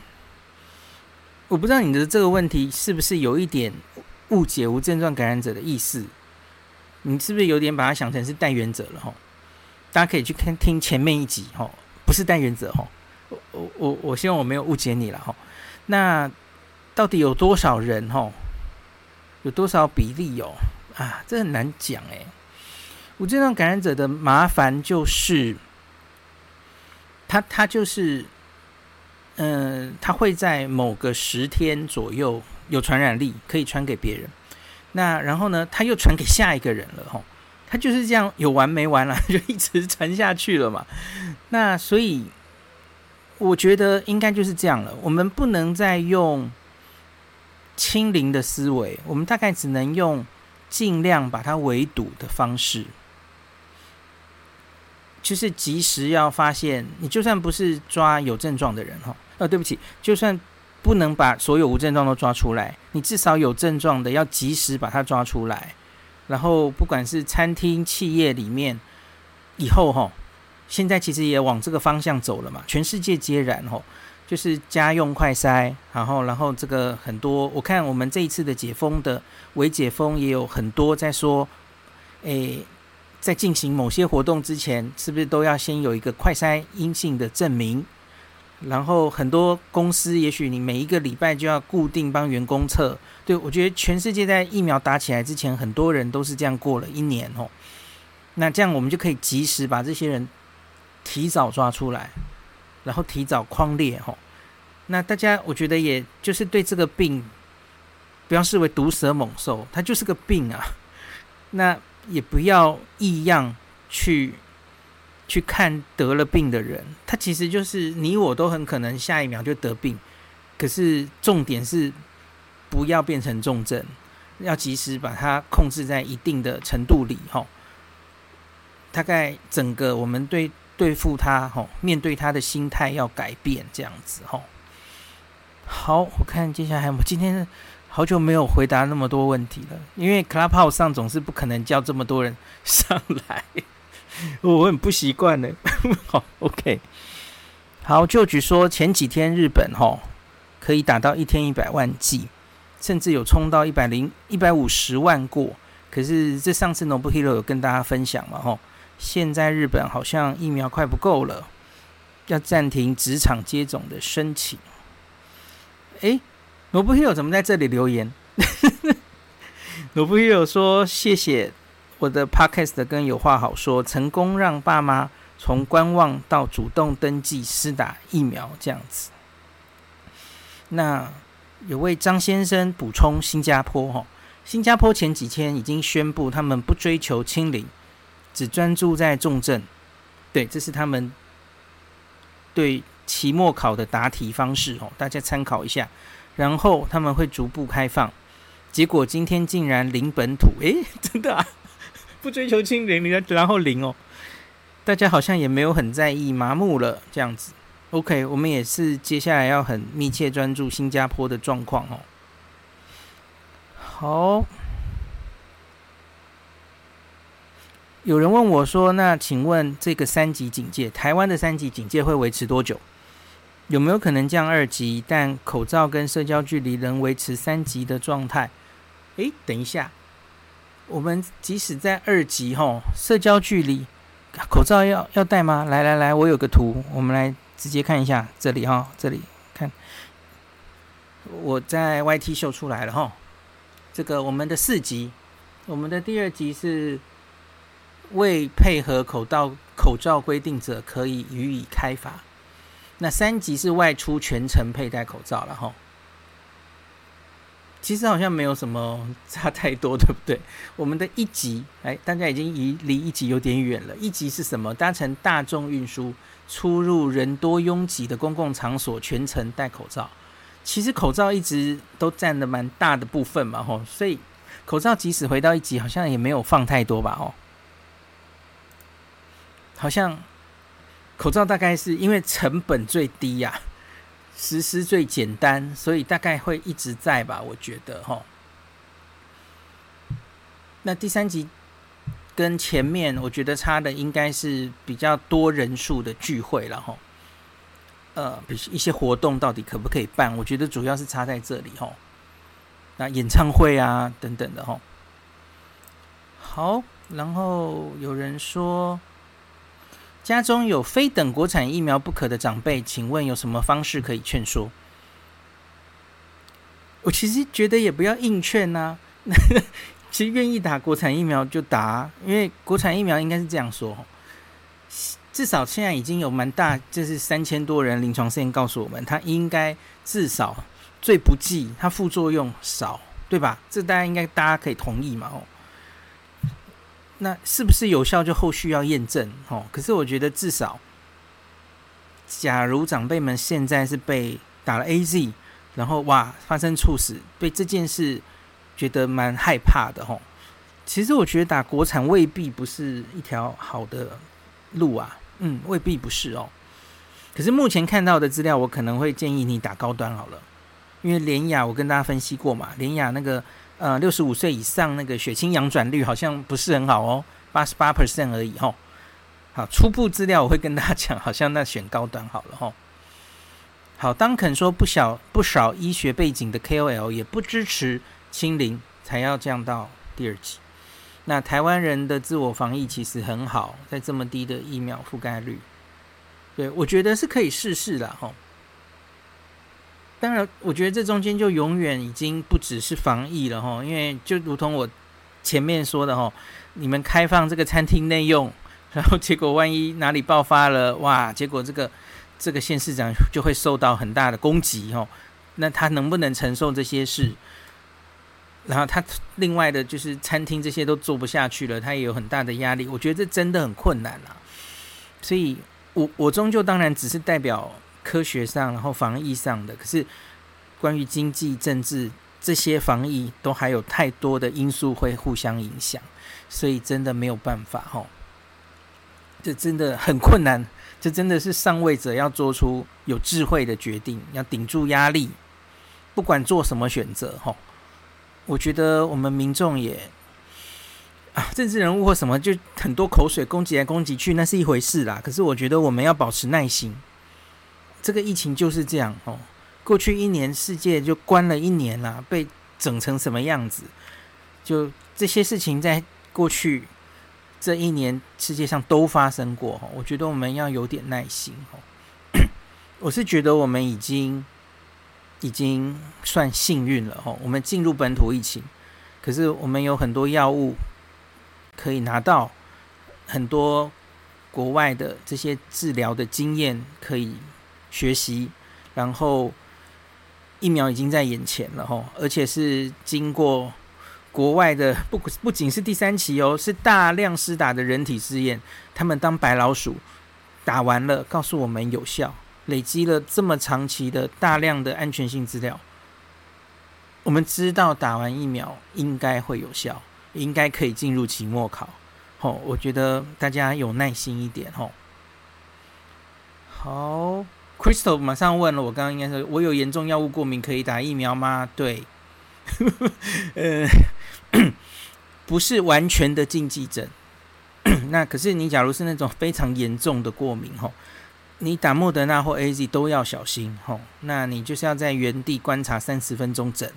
我不知道你的这个问题是不是有一点。”误解无症状感染者的意思，你是不是有点把它想成是带原者了吼？大家可以去看听前面一集吼，不是带原者吼。我我我我希望我没有误解你了吼。那到底有多少人吼？有多少比例有啊？这很难讲诶。无症状感染者的麻烦就是，他他就是，嗯、他会在某个十天左右。有传染力，可以传给别人。那然后呢，他又传给下一个人了，吼，他就是这样有完没完了，就一直传下去了嘛。那所以我觉得应该就是这样了。我们不能再用清零的思维，我们大概只能用尽量把它围堵的方式，就是及时要发现。你就算不是抓有症状的人，哈，呃，对不起，就算。不能把所有无症状都抓出来，你至少有症状的要及时把它抓出来。然后，不管是餐厅、企业里面，以后哈，现在其实也往这个方向走了嘛，全世界皆然吼，就是家用快筛，然后，然后这个很多，我看我们这一次的解封的微解封也有很多在说，诶，在进行某些活动之前，是不是都要先有一个快筛阴性的证明？然后很多公司，也许你每一个礼拜就要固定帮员工测。对，我觉得全世界在疫苗打起来之前，很多人都是这样过了一年哦。那这样我们就可以及时把这些人提早抓出来，然后提早匡列吼。那大家我觉得也就是对这个病不要视为毒蛇猛兽，它就是个病啊。那也不要异样去。去看得了病的人，他其实就是你我都很可能下一秒就得病，可是重点是不要变成重症，要及时把它控制在一定的程度里吼。大概整个我们对对付他吼，面对他的心态要改变这样子吼。好，我看接下来我今天好久没有回答那么多问题了，因为 Clubhouse 上总是不可能叫这么多人 上来。我很不习惯呢。好，OK。好，就举说前几天日本吼可以打到一天一百万剂，甚至有冲到一百零一百五十万过。可是这上次 Nobuhiro 有跟大家分享嘛吼，现在日本好像疫苗快不够了，要暂停职场接种的申请。诶，Nobuhiro 怎么在这里留言？Nobuhiro 说谢谢。我的 podcast 跟有话好说，成功让爸妈从观望到主动登记施打疫苗，这样子。那有位张先生补充：新加坡哈，新加坡前几天已经宣布，他们不追求清零，只专注在重症。对，这是他们对期末考的答题方式哦，大家参考一下。然后他们会逐步开放，结果今天竟然零本土，诶，真的啊！不追求清零，你然后零哦，大家好像也没有很在意，麻木了这样子。OK，我们也是接下来要很密切专注新加坡的状况哦。好，有人问我说：“那请问这个三级警戒，台湾的三级警戒会维持多久？有没有可能降二级，但口罩跟社交距离仍维持三级的状态？”诶，等一下。我们即使在二级吼，社交距离，口罩要要戴吗？来来来，我有个图，我们来直接看一下这里哈，这里看，我在 YT 秀出来了哈。这个我们的四级，我们的第二级是未配合口罩口罩规定者可以予以开罚。那三级是外出全程佩戴口罩了哈。其实好像没有什么差太多，对不对？我们的一级，哎，大家已经离离一级有点远了。一级是什么？搭乘大众运输，出入人多拥挤的公共场所，全程戴口罩。其实口罩一直都占了蛮大的部分嘛，吼，所以口罩即使回到一级，好像也没有放太多吧，哦，好像口罩大概是因为成本最低呀。实施最简单，所以大概会一直在吧，我觉得齁。那第三集跟前面，我觉得差的应该是比较多人数的聚会了哈。呃，比一些活动到底可不可以办？我觉得主要是差在这里哈。那演唱会啊等等的哈。好，然后有人说。家中有非等国产疫苗不可的长辈，请问有什么方式可以劝说？我其实觉得也不要硬劝呐、其实愿意打国产疫苗就打，因为国产疫苗应该是这样说，至少现在已经有蛮大，就是三千多人临床试验告诉我们，它应该至少最不济，它副作用少，对吧？这大家应该大家可以同意嘛？哦。那是不是有效？就后续要验证哦。可是我觉得至少，假如长辈们现在是被打了 AZ，然后哇发生猝死，被这件事觉得蛮害怕的吼。其实我觉得打国产未必不是一条好的路啊，嗯，未必不是哦。可是目前看到的资料，我可能会建议你打高端好了，因为联雅我跟大家分析过嘛，联雅那个。呃，六十五岁以上那个血清阳转率好像不是很好哦，八十八 percent 而已吼。好，初步资料我会跟大家讲，好像那选高端好了吼。好，当肯说不小不少医学背景的 KOL 也不支持清零，才要降到第二级。那台湾人的自我防疫其实很好，在这么低的疫苗覆盖率，对，我觉得是可以试试的吼。当然，我觉得这中间就永远已经不只是防疫了哈，因为就如同我前面说的哈，你们开放这个餐厅内用，然后结果万一哪里爆发了，哇，结果这个这个县市长就会受到很大的攻击哈，那他能不能承受这些事？然后他另外的就是餐厅这些都做不下去了，他也有很大的压力，我觉得这真的很困难啊。所以我我终究当然只是代表。科学上，然后防疫上的，可是关于经济、政治这些防疫，都还有太多的因素会互相影响，所以真的没有办法吼，这真的很困难，这真的是上位者要做出有智慧的决定，要顶住压力，不管做什么选择吼，我觉得我们民众也啊，政治人物或什么，就很多口水攻击来攻击去，那是一回事啦。可是我觉得我们要保持耐心。这个疫情就是这样哦，过去一年世界就关了一年了，被整成什么样子？就这些事情在过去这一年世界上都发生过。我觉得我们要有点耐心哦。我是觉得我们已经已经算幸运了哦，我们进入本土疫情，可是我们有很多药物可以拿到，很多国外的这些治疗的经验可以。学习，然后疫苗已经在眼前了吼，而且是经过国外的不不仅是第三期哦，是大量施打的人体试验，他们当白老鼠打完了，告诉我们有效，累积了这么长期的大量的安全性资料，我们知道打完疫苗应该会有效，应该可以进入期末考，吼，我觉得大家有耐心一点吼，好。Crystal 马上问了，我刚刚应该说，我有严重药物过敏，可以打疫苗吗？对，呃，不是完全的禁忌症。那可是你假如是那种非常严重的过敏吼，你打莫德纳或 AZ 都要小心吼。那你就是要在原地观察三十分钟整，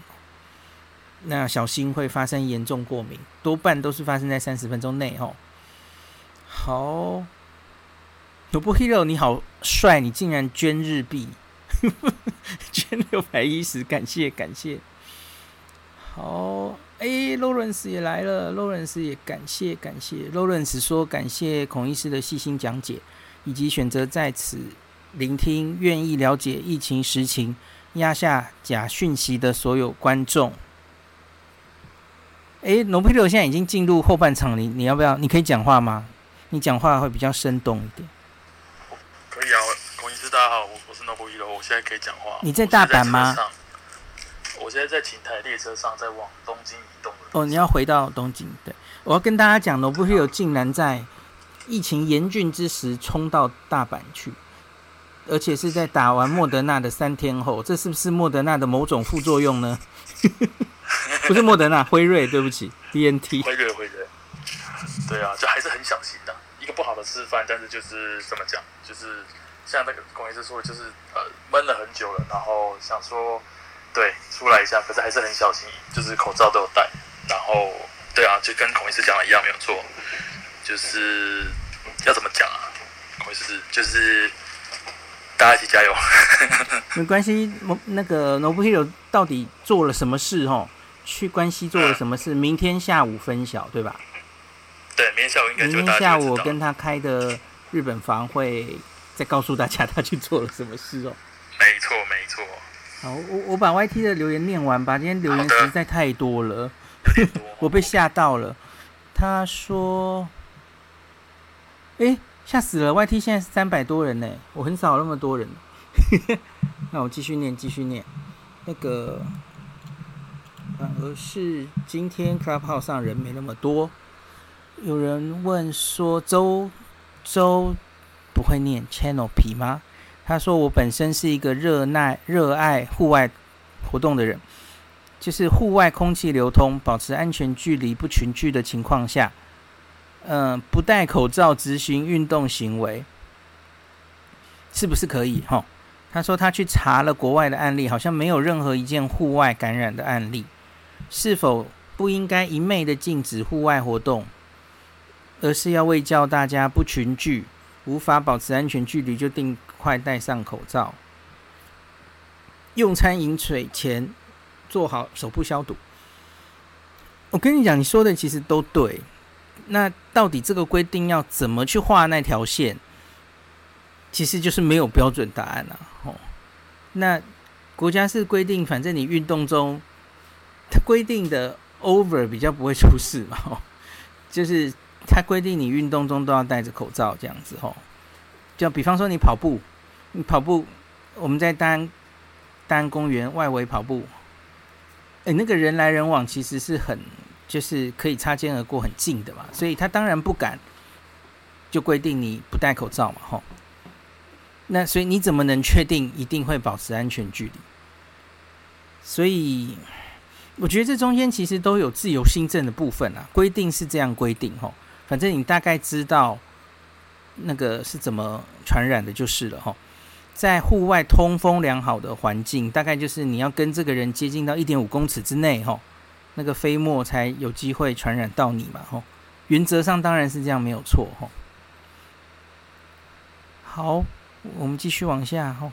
那小心会发生严重过敏，多半都是发生在三十分钟内吼。好。努布 Hero 你好帅，你竟然捐日币，捐六百一十，感谢感谢。好，哎、欸，Lawrence 也来了，Lawrence 也感谢感谢。Lawrence 说感谢孔医师的细心讲解，以及选择在此聆听、愿意了解疫情实情、压下假讯息的所有观众。诶，Nobuhiro 现在已经进入后半场，你你要不要？你可以讲话吗？你讲话会比较生动一点。可以啊，孔医师大家好，我我是 Nobuhiro，我现在可以讲话。你在大阪吗？我现在在琴台列车上，在往东京移动。哦，你要回到东京？对，我要跟大家讲，Nobuhiro 竟然在疫情严峻之时冲到大阪去，而且是在打完莫德纳的三天后，这是不是莫德纳的某种副作用呢？不是莫德纳，辉瑞，对不起，BNT。辉瑞，辉瑞。对啊，就还是很小心的，不好的示范。但是就是怎么讲，就是像那个孔医师说的，就是呃闷了很久了，然后想说。对，出来一下，可是还是很小心，就是口罩都有戴。然后，对啊，就跟孔医师讲的一样，没有错。就是要怎么讲啊？孔医师就是大家一起加油。没关系，那个 Nobuhiro 到底做了什么事？哦，去关西做了什么事？明天下午分晓，对吧？对，明天下午应该就。明天下午我跟他开的日本房会再告诉大家他去做了什么事哦。没错，没错。好，我我把 YT 的留言念完吧。今天留言实在太多了，我被吓到了。他说：“哎、欸，吓死了！YT 现在是三百多人呢，我很少那么多人。”那我继续念，继续念。那个反而是今天 Clubhouse 上人没那么多。有人问说：“周周不会念 Channel 皮吗？”他说：“我本身是一个热爱热爱户外活动的人，就是户外空气流通，保持安全距离，不群聚的情况下，嗯、不戴口罩执行运动行为，是不是可以？”哈，他说他去查了国外的案例，好像没有任何一件户外感染的案例。是否不应该一昧的禁止户外活动，而是要为教大家不群聚，无法保持安全距离就定？快戴上口罩，用餐饮水前做好手部消毒。我跟你讲，你说的其实都对。那到底这个规定要怎么去画那条线？其实就是没有标准答案啊。哦，那国家是规定，反正你运动中，它规定的 over 比较不会出事嘛。哦，就是他规定你运动中都要戴着口罩这样子。哦。就比方说，你跑步，你跑步，我们在单单公园外围跑步，诶，那个人来人往，其实是很就是可以擦肩而过，很近的嘛，所以他当然不敢就规定你不戴口罩嘛，吼。那所以你怎么能确定一定会保持安全距离？所以我觉得这中间其实都有自由新政的部分啊，规定是这样规定，吼，反正你大概知道。那个是怎么传染的，就是了哈。在户外通风良好的环境，大概就是你要跟这个人接近到一点五公尺之内哈，那个飞沫才有机会传染到你嘛哈。原则上当然是这样，没有错哈。好，我们继续往下哈。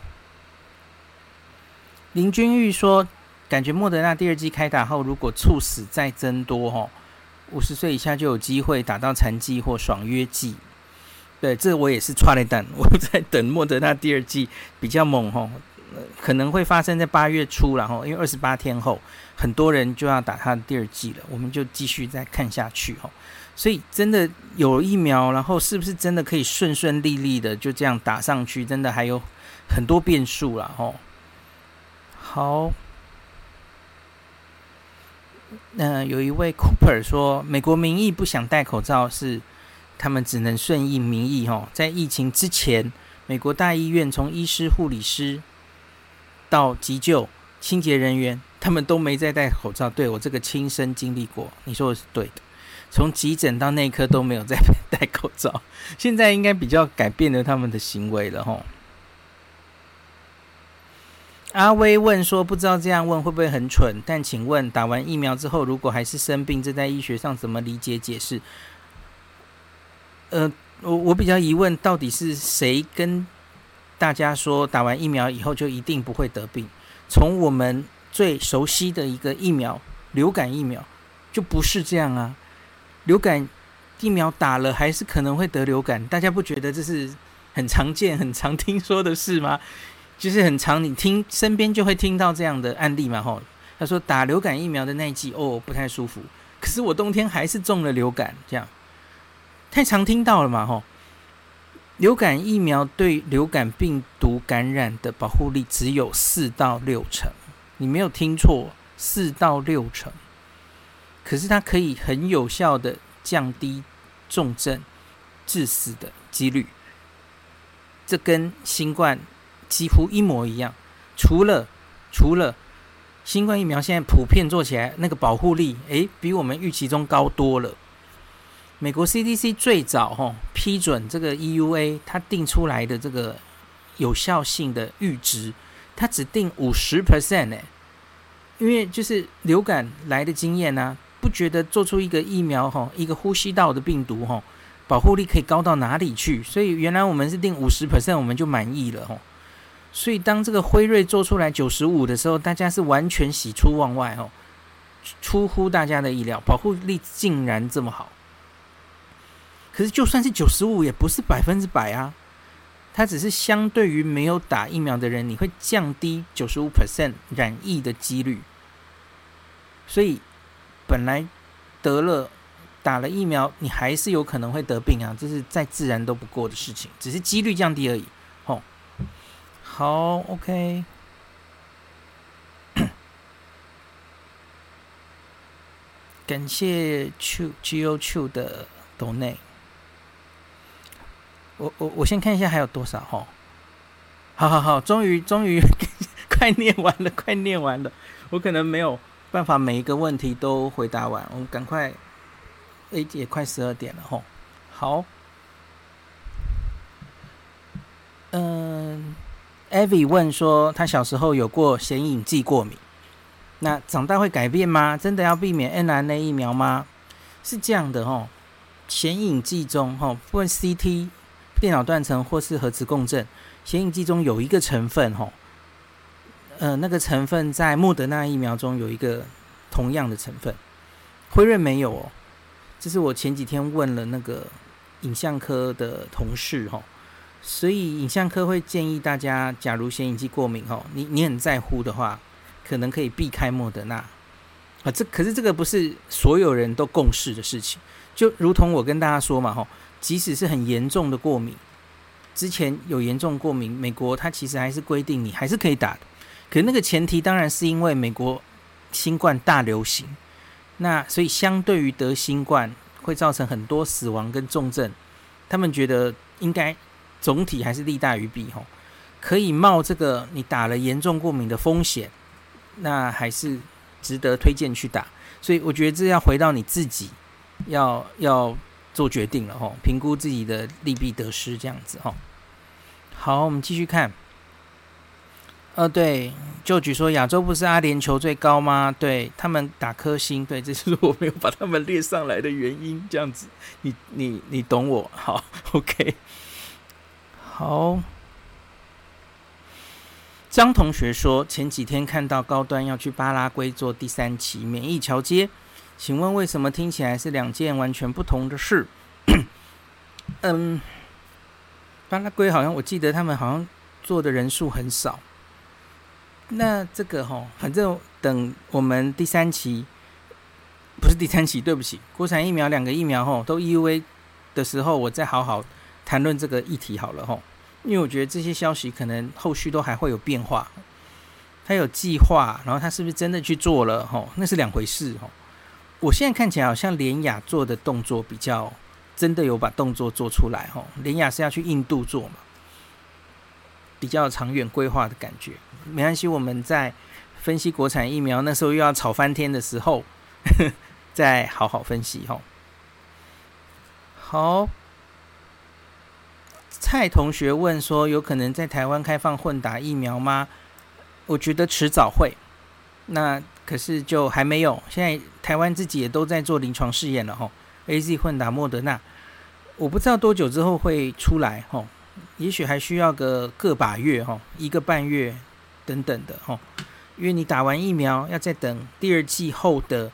林君玉说，感觉莫德纳第二剂开打后，如果猝死再增多哈，五十岁以下就有机会打到残疾或爽约剂。对，这我也是剉咧等，我在等莫德纳第二剂比较猛吼，可能会发生在八月初，然后因为二十八天后很多人就要打他的第二剂了，我们就继续再看下去吼。所以真的有疫苗，然后是不是真的可以顺顺利利的就这样打上去？真的还有很多变数了吼。好，那有一位 Cooper 说，美国民意不想戴口罩是。他们只能顺应民意，吼，在疫情之前，美国大医院从医师、护理师到急救、清洁人员，他们都没再戴口罩。对，我这个亲身经历过，你说的是对的。从急诊到内科都没有再 戴口罩，现在应该比较改变了他们的行为了，吼。阿威问说：“不知道这样问会不会很蠢？但请问，打完疫苗之后，如果还是生病，这在医学上怎么理解解释？”呃，我我比较疑问，到底是谁跟大家说打完疫苗以后就一定不会得病？从我们最熟悉的一个疫苗，流感疫苗，就不是这样啊。流感疫苗打了还是可能会得流感，大家不觉得这是很常见、很常听说的事吗？就是很常，你听身边就会听到这样的案例嘛，吼。他说打流感疫苗的那一季，哦，不太舒服。可是我冬天还是中了流感，这样太常听到了嘛，吼。流感疫苗对流感病毒感染的保护力只有四到六成，你没有听错，四到六成。可是它可以很有效的降低重症致死的几率，这跟新冠几乎一模一样。除了除了新冠疫苗现在普遍做起来那个保护力，诶，比我们预期中高多了。美国 CDC 最早吼批准这个 EUA，它定出来的这个有效性的阈值，它只定五十 percent 诶，因为就是流感来的经验呢，不觉得做出一个疫苗吼，一个呼吸道的病毒吼，保护力可以高到哪里去？所以原来我们是定五十 percent，我们就满意了吼。所以当这个辉瑞做出来九十五的时候，大家是完全喜出望外哦，出乎大家的意料，保护力竟然这么好。可是，就算是九十五，也不是百分之百啊。它只是相对于没有打疫苗的人，你会降低九十五 percent 染疫的几率。所以，本来得了打了疫苗，你还是有可能会得病啊，这是再自然都不过的事情，只是几率降低而已。好，OK。感谢 Q G O Q 的 donate。我我我先看一下还有多少哈，好好好，终于终于 快念完了，快念完了，我可能没有办法每一个问题都回答完，我们赶快，诶，也快十二点了吼，好，嗯。，Evie 问说他小时候有过显影剂过敏，那长大会改变吗？真的要避免 mRNA 疫苗吗？是这样的吼，显影剂中吼，不论 CT。电脑断层或是核磁共振，显影剂中有一个成分，吼，呃，那个成分在莫德纳疫苗中有一个同样的成分，辉瑞没有哦。这是我前几天问了那个影像科的同事，吼，所以影像科会建议大家，假如显影剂过敏，哦，你你很在乎的话，可能可以避开莫德纳啊。这可是这个不是所有人都共识的事情，就如同我跟大家说嘛，吼。即使是很严重的过敏，之前有严重过敏，美国它其实还是规定你还是可以打的。可那个前提当然是因为美国新冠大流行，那所以相对于得新冠会造成很多死亡跟重症，他们觉得应该总体还是利大于弊吼，可以冒这个你打了严重过敏的风险，那还是值得推荐去打。所以我觉得这要回到你自己，要要。做决定了吼，评估自己的利弊得失这样子吼。好，我们继续看。呃，对，就举说亚洲不是阿联酋最高吗？对他们打颗星，对，这是我没有把他们列上来的原因。这样子，你你你懂我？好，OK。好，张同学说前几天看到高端要去巴拉圭做第三期免疫桥接。请问为什么听起来是两件完全不同的事？嗯，巴拉圭好像我记得他们好像做的人数很少。那这个齁，反正等我们第三期，不是第三期，对不起，国产疫苗两个疫苗齁都 EUA 的时候，我再好好谈论这个议题好了吼。因为我觉得这些消息可能后续都还会有变化。他有计划，然后他是不是真的去做了吼？那是两回事吼。我现在看起来好像联雅做的动作比较真的有把动作做出来吼，联雅是要去印度做嘛，比较长远规划的感觉。没关系，我们在分析国产疫苗那时候又要吵翻天的时候，呵 呵再好好分析吼。好，蔡同学问说，有可能在台湾开放混打疫苗吗？我觉得迟早会。那可是就还没有，现在台湾自己也都在做临床试验了吼，AZ 混打莫德纳，我不知道多久之后会出来吼，也许还需要个个把月吼，一个半月等等的吼，因为你打完疫苗要再等第二季后的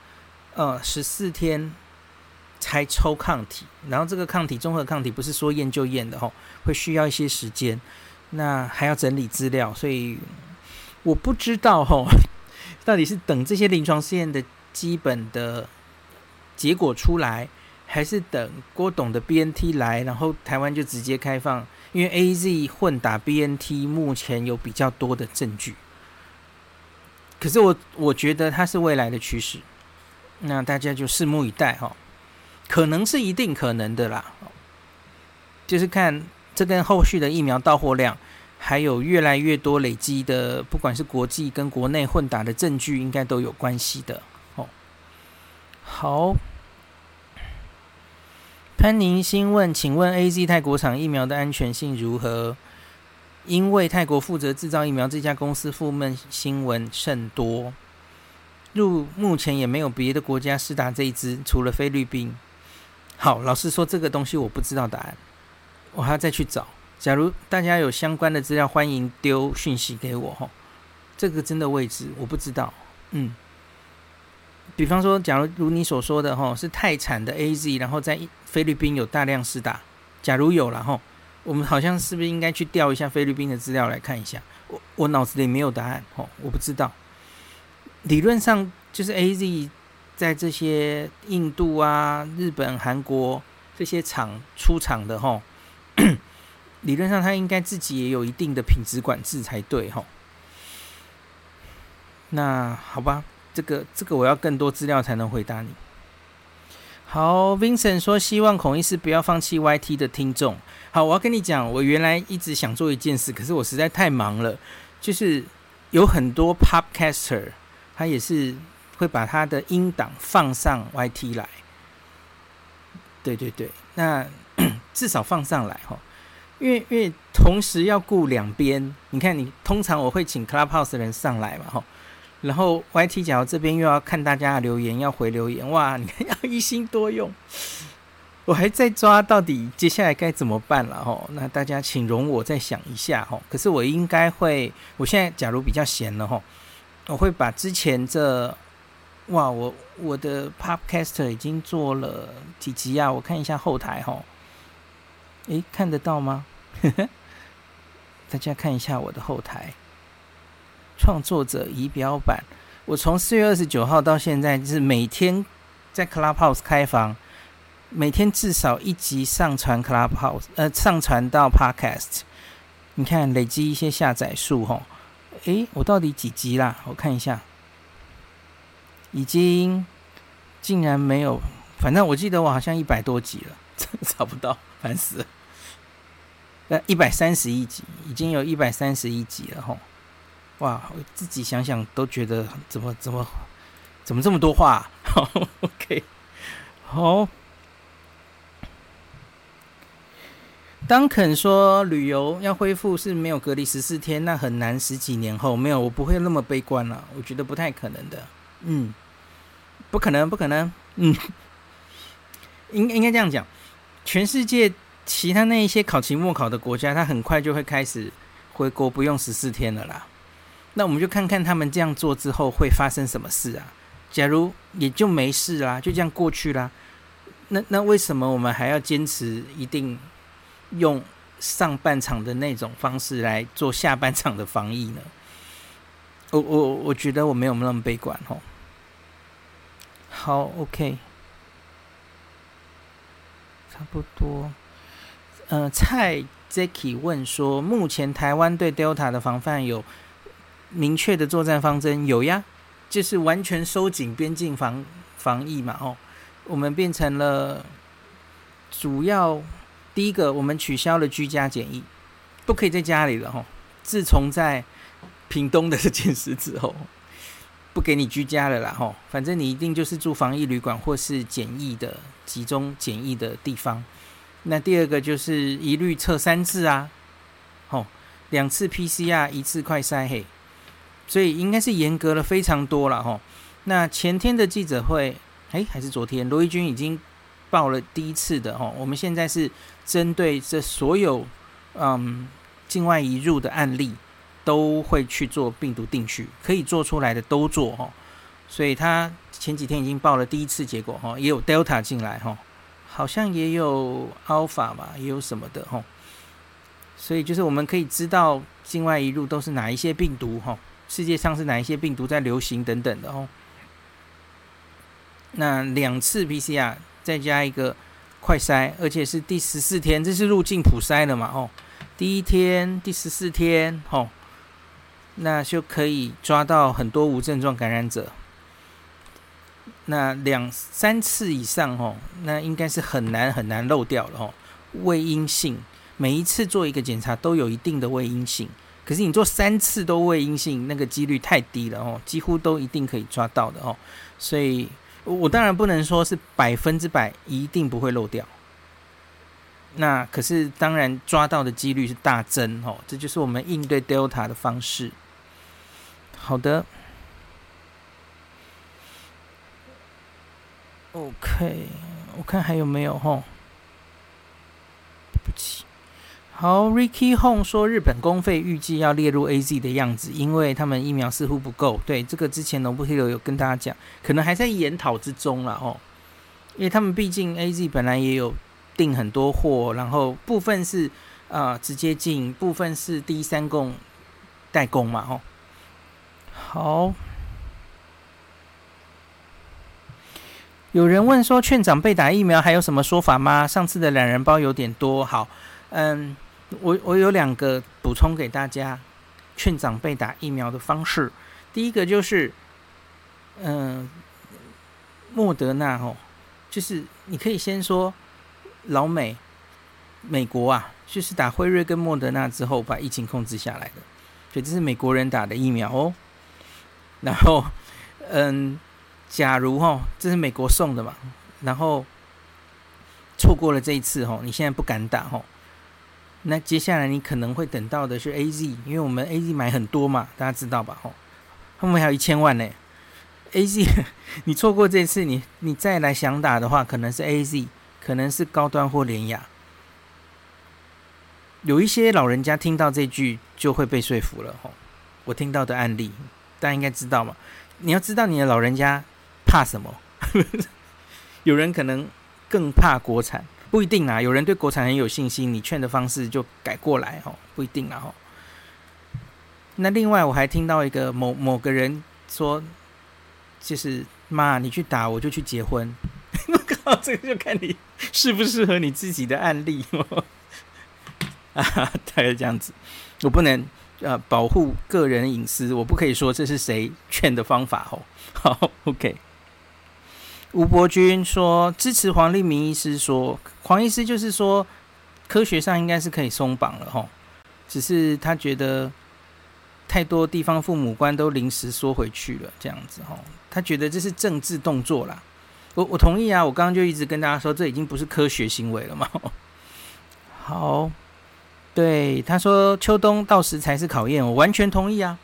呃十四天，才抽抗体，然后这个抗体综合抗体不是说验就验的吼，会需要一些时间，那还要整理资料，所以我不知道吼，到底是等这些临床试验的基本的结果出来，还是等郭董的 BNT 来，然后台湾就直接开放，因为 AZ 混打 BNT 目前有比较多的证据，可是我我觉得它是未来的趋势。那大家就拭目以待哈，可能是一定可能的啦，就是看这跟后续的疫苗到货量，还有越来越多累积的，不管是国际跟国内混打的证据，应该都有关系的哦。好，潘宁新问，请问 AZ 泰国厂疫苗的安全性如何？因为泰国负责制造疫苗这家公司负面新闻甚多。入目前也没有别的国家施打这一支，除了菲律宾。好，老实说，这个东西我不知道答案，我还要再去找。假如大家有相关的资料，欢迎丢讯息给我哈。这个真的未知，我不知道。嗯，比方说，假如如你所说的哈，是泰产的 AZ，然后在菲律宾有大量施打。假如有了哈，我们好像是不是应该去调一下菲律宾的资料来看一下？我我脑子里没有答案哦，我不知道。理论上就是 AZ 在这些印度啊、日本、韩国这些厂出厂的吼，理论上他应该自己也有一定的品质管制才对吼。那好吧，这个这个我要更多资料才能回答你。好，Vincent 说希望孔医师不要放弃 YT 的听众。好，我要跟你讲，我原来一直想做一件事，可是我实在太忙了，就是有很多 Podcaster。他也是会把他的音档放上 YT 来，对对对，那 至少放上来哈，因为因为同时要顾两边，你看你通常我会请 Clubhouse 的人上来嘛哈，然后 YT 假如这边又要看大家的留言，要回留言，哇，你看要一心多用，我还在抓到底接下来该怎么办了哈，那大家请容我再想一下哈，可是我应该会，我现在假如比较闲了哈。我会把之前这，哇，我我的 Podcast 已经做了几集啊？我看一下后台哈，诶，看得到吗？大家看一下我的后台，创作者仪表板。我从四月二十九号到现在，就是每天在 Clubhouse 开房，每天至少一集上传 Clubhouse，呃，上传到 Podcast。你看，累积一些下载数哈。诶，我到底几集啦？我看一下，已经竟然没有，反正我记得我好像一百多集了，真的找不到，烦死了。那，一百三十一集，已经有一百三十一集了吼。哇，我自己想想都觉得怎么怎么怎么这么多话啊？好，OK，好。当肯说旅游要恢复是没有隔离十四天，那很难十几年后没有，我不会那么悲观了，我觉得不太可能的，嗯，不可能，不可能，嗯，应应该这样讲，全世界其他那一些考期末考的国家，他很快就会开始回国不用十四天了啦，那我们就看看他们这样做之后会发生什么事啊？假如也就没事啦，就这样过去啦，那那为什么我们还要坚持一定？用上半场的那种方式来做下半场的防疫呢？我我我觉得我没有那么悲观哦。好，OK，差不多。呃，蔡 Jacky 问说，目前台湾对 Delta 的防范有明确的作战方针？有呀，就是完全收紧边境防防疫嘛。哦，我们变成了主要。第一个，我们取消了居家检疫，不可以在家里了哈。自从在屏东的这件事之后，不给你居家了啦吼。反正你一定就是住防疫旅馆或是检疫的集中检疫的地方。那第二个就是一律测三次啊，吼，两次 PCR，一次快筛嘿。所以应该是严格了非常多了吼。那前天的记者会，哎，还是昨天，罗一军已经。报了第一次的哦，我们现在是针对这所有嗯境外移入的案例，都会去做病毒定序，可以做出来的都做哈。所以他前几天已经报了第一次结果哈，也有 Delta 进来哈。好像也有 Alpha 嘛，也有什么的吼。所以就是我们可以知道境外一路都是哪一些病毒吼，世界上是哪一些病毒在流行等等的哦。那两次 PCR 再加一个快筛，而且是第十四天，这是入境普筛了嘛？哦，第一天、第十四天，吼，那就可以抓到很多无症状感染者。那两三次以上，哦，那应该是很难很难漏掉了，吼，伪阴性，每一次做一个检查都有一定的伪阴性，可是你做三次都伪阴性，那个几率太低了，哦，几乎都一定可以抓到的，哦，所以。我当然不能说是百分之百一定不会漏掉，那可是当然抓到的几率是大增哦，这就是我们应对 Delta 的方式。好的，OK，我看还有没有吼？对不起。好，Ricky Hong 说日本公费预计要列入 AZ 的样子，因为他们疫苗似乎不够。对，这个之前 Nobuhiro 有跟大家讲，可能还在研讨之中了哦。因为他们毕竟 AZ 本来也有订很多货，然后部分是啊、呃、直接进，部分是第三供代工嘛哦。好，有人问说劝长辈打疫苗还有什么说法吗？上次的懒人包有点多，好，嗯。我我有两个补充给大家，劝长辈打疫苗的方式。第一个就是，嗯、莫德纳哦，就是你可以先说老美美国啊，就是打辉瑞跟莫德纳之后把疫情控制下来的，所以这是美国人打的疫苗哦。然后，嗯，假如哈，这是美国送的嘛，然后错过了这一次哈，你现在不敢打哈。那接下来你可能会等到的是 AZ，因为我们 AZ 买很多嘛，大家知道吧？吼，后面还有一千万呢。AZ，你错过这次，你你再来想打的话，可能是 AZ，可能是高端或联亚。有一些老人家听到这句就会被说服了，吼。我听到的案例，大家应该知道嘛。你要知道你的老人家怕什么？有人可能更怕国产。不一定啊，有人对国产很有信心，你劝的方式就改过来哦，不一定啊吼。那另外我还听到一个某某个人说，就是妈，你去打，我就去结婚。我靠，这个就看你适不适合你自己的案例哦。啊，大概这样子，我不能呃保护个人隐私，我不可以说这是谁劝的方法哦。好，OK。吴伯君说支持黄立明医师说，黄医师就是说科学上应该是可以松绑了吼，只是他觉得太多地方父母官都临时缩回去了这样子吼，他觉得这是政治动作啦。我我同意啊，我刚刚就一直跟大家说，这已经不是科学行为了嘛。好，对他说秋冬到时才是考验，我完全同意啊。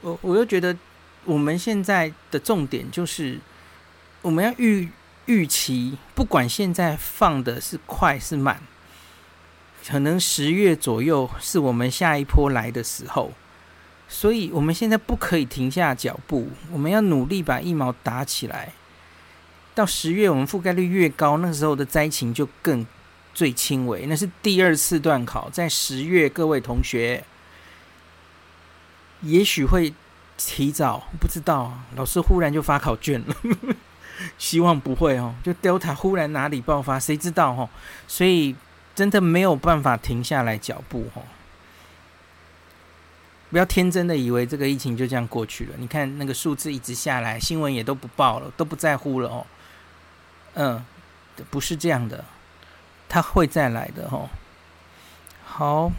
我我又觉得我们现在的重点就是。我们要预预期，不管现在放的是快是慢，可能十月左右是我们下一波来的时候，所以我们现在不可以停下脚步，我们要努力把疫苗打起来。到十月，我们覆盖率越高，那时候的灾情就更最轻微。那是第二次段考，在十月，各位同学也许会提早，不知道，老师忽然就发考卷了。希望不会哦，就 Delta 忽然哪里爆发，谁知道哦？所以真的没有办法停下来脚步哦。不要天真的以为这个疫情就这样过去了。你看那个数字一直下来，新闻也都不报了，都不在乎了哦。嗯，不是这样的，他会再来的哦。好，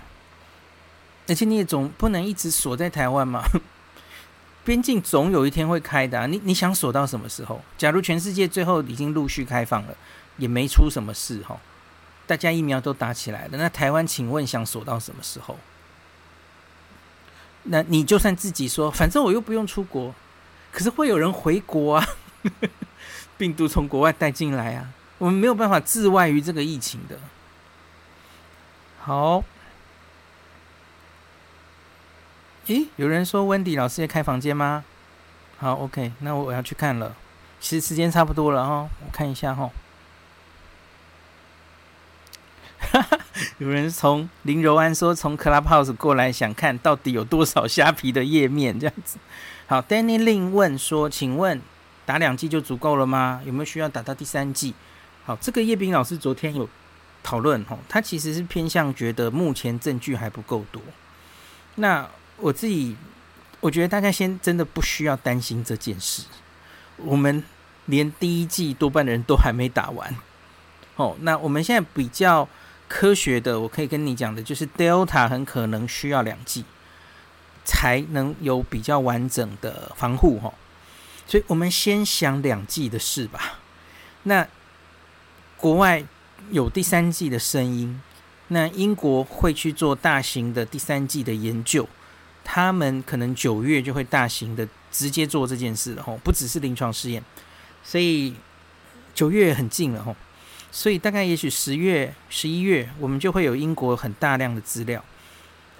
而且你也总不能一直锁在台湾嘛。边境总有一天会开的啊，你你想锁到什么时候？假如全世界最后已经陆续开放了，也没出什么事哈，大家疫苗都打起来了，那台湾请问想锁到什么时候？那你就算自己说，反正我又不用出国，可是会有人回国啊，病毒从国外带进来啊，我们没有办法自外于这个疫情的。好。诶，有人说温迪老师也开房间吗？好，OK，那我要去看了。其实时间差不多了哈，我看一下哈。有人从林柔安说从 Clubhouse 过来，想看到底有多少虾皮的页面这样子。好，Danny Lin 问说，请问打两剂就足够了吗？有没有需要打到第三剂？好，这个叶斌老师昨天有讨论吼，他其实是偏向觉得目前证据还不够多。那我自己我觉得大家先真的不需要担心这件事，我们连第一季多半的人都还没打完。哦，那我们现在比较科学的，我可以跟你讲的，就是 Delta 很可能需要两剂才能有比较完整的防护哈。所以我们先想两剂的事吧。那国外有第三季的声音，那英国会去做大型的第三季的研究，他们可能九月就会大型的直接做这件事了哈，不只是临床试验，所以九月很近了哈。所以大概也许十月、十一月，我们就会有英国很大量的资料，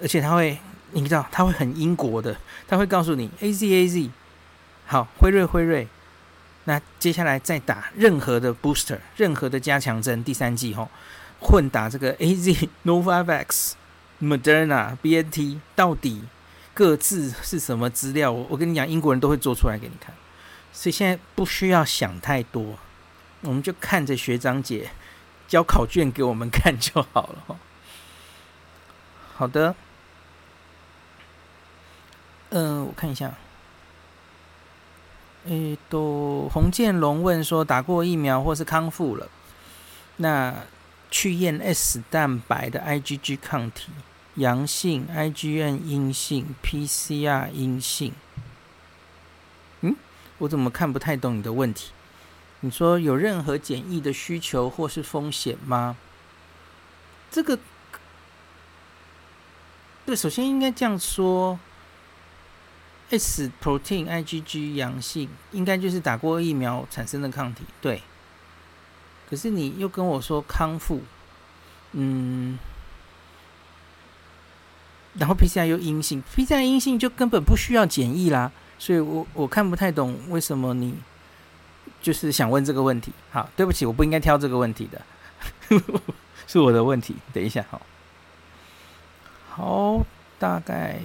而且他会，你知道，他会很英国的，他会告诉你 A Z A Z，好，辉瑞辉瑞，那接下来再打任何的 booster，任何的加强针，第三剂吼，混打这个 A Z Novavax、Moderna、B N T，到底各自是什么资料？我我跟你讲，英国人都会做出来给你看，所以现在不需要想太多。我们就看着学长姐交考卷给我们看就好了。好的，嗯、我看一下。诶，都洪建龙问说，打过疫苗或是康复了，那去验 S 蛋白的 IgG 抗体阳性，IgM 阴性，PCR 阴性。嗯，我怎么看不太懂你的问题？你说有任何检疫的需求或是风险吗？这个，对，首先应该这样说：S protein IgG 阳性，应该就是打过疫苗产生的抗体，对。可是你又跟我说康复，嗯，然后 PCR 又阴性，PCR 阴性就根本不需要检疫啦，所以我我看不太懂为什么你。就是想问这个问题，好，对不起，我不应该挑这个问题的，是我的问题。等一下，好，好，大概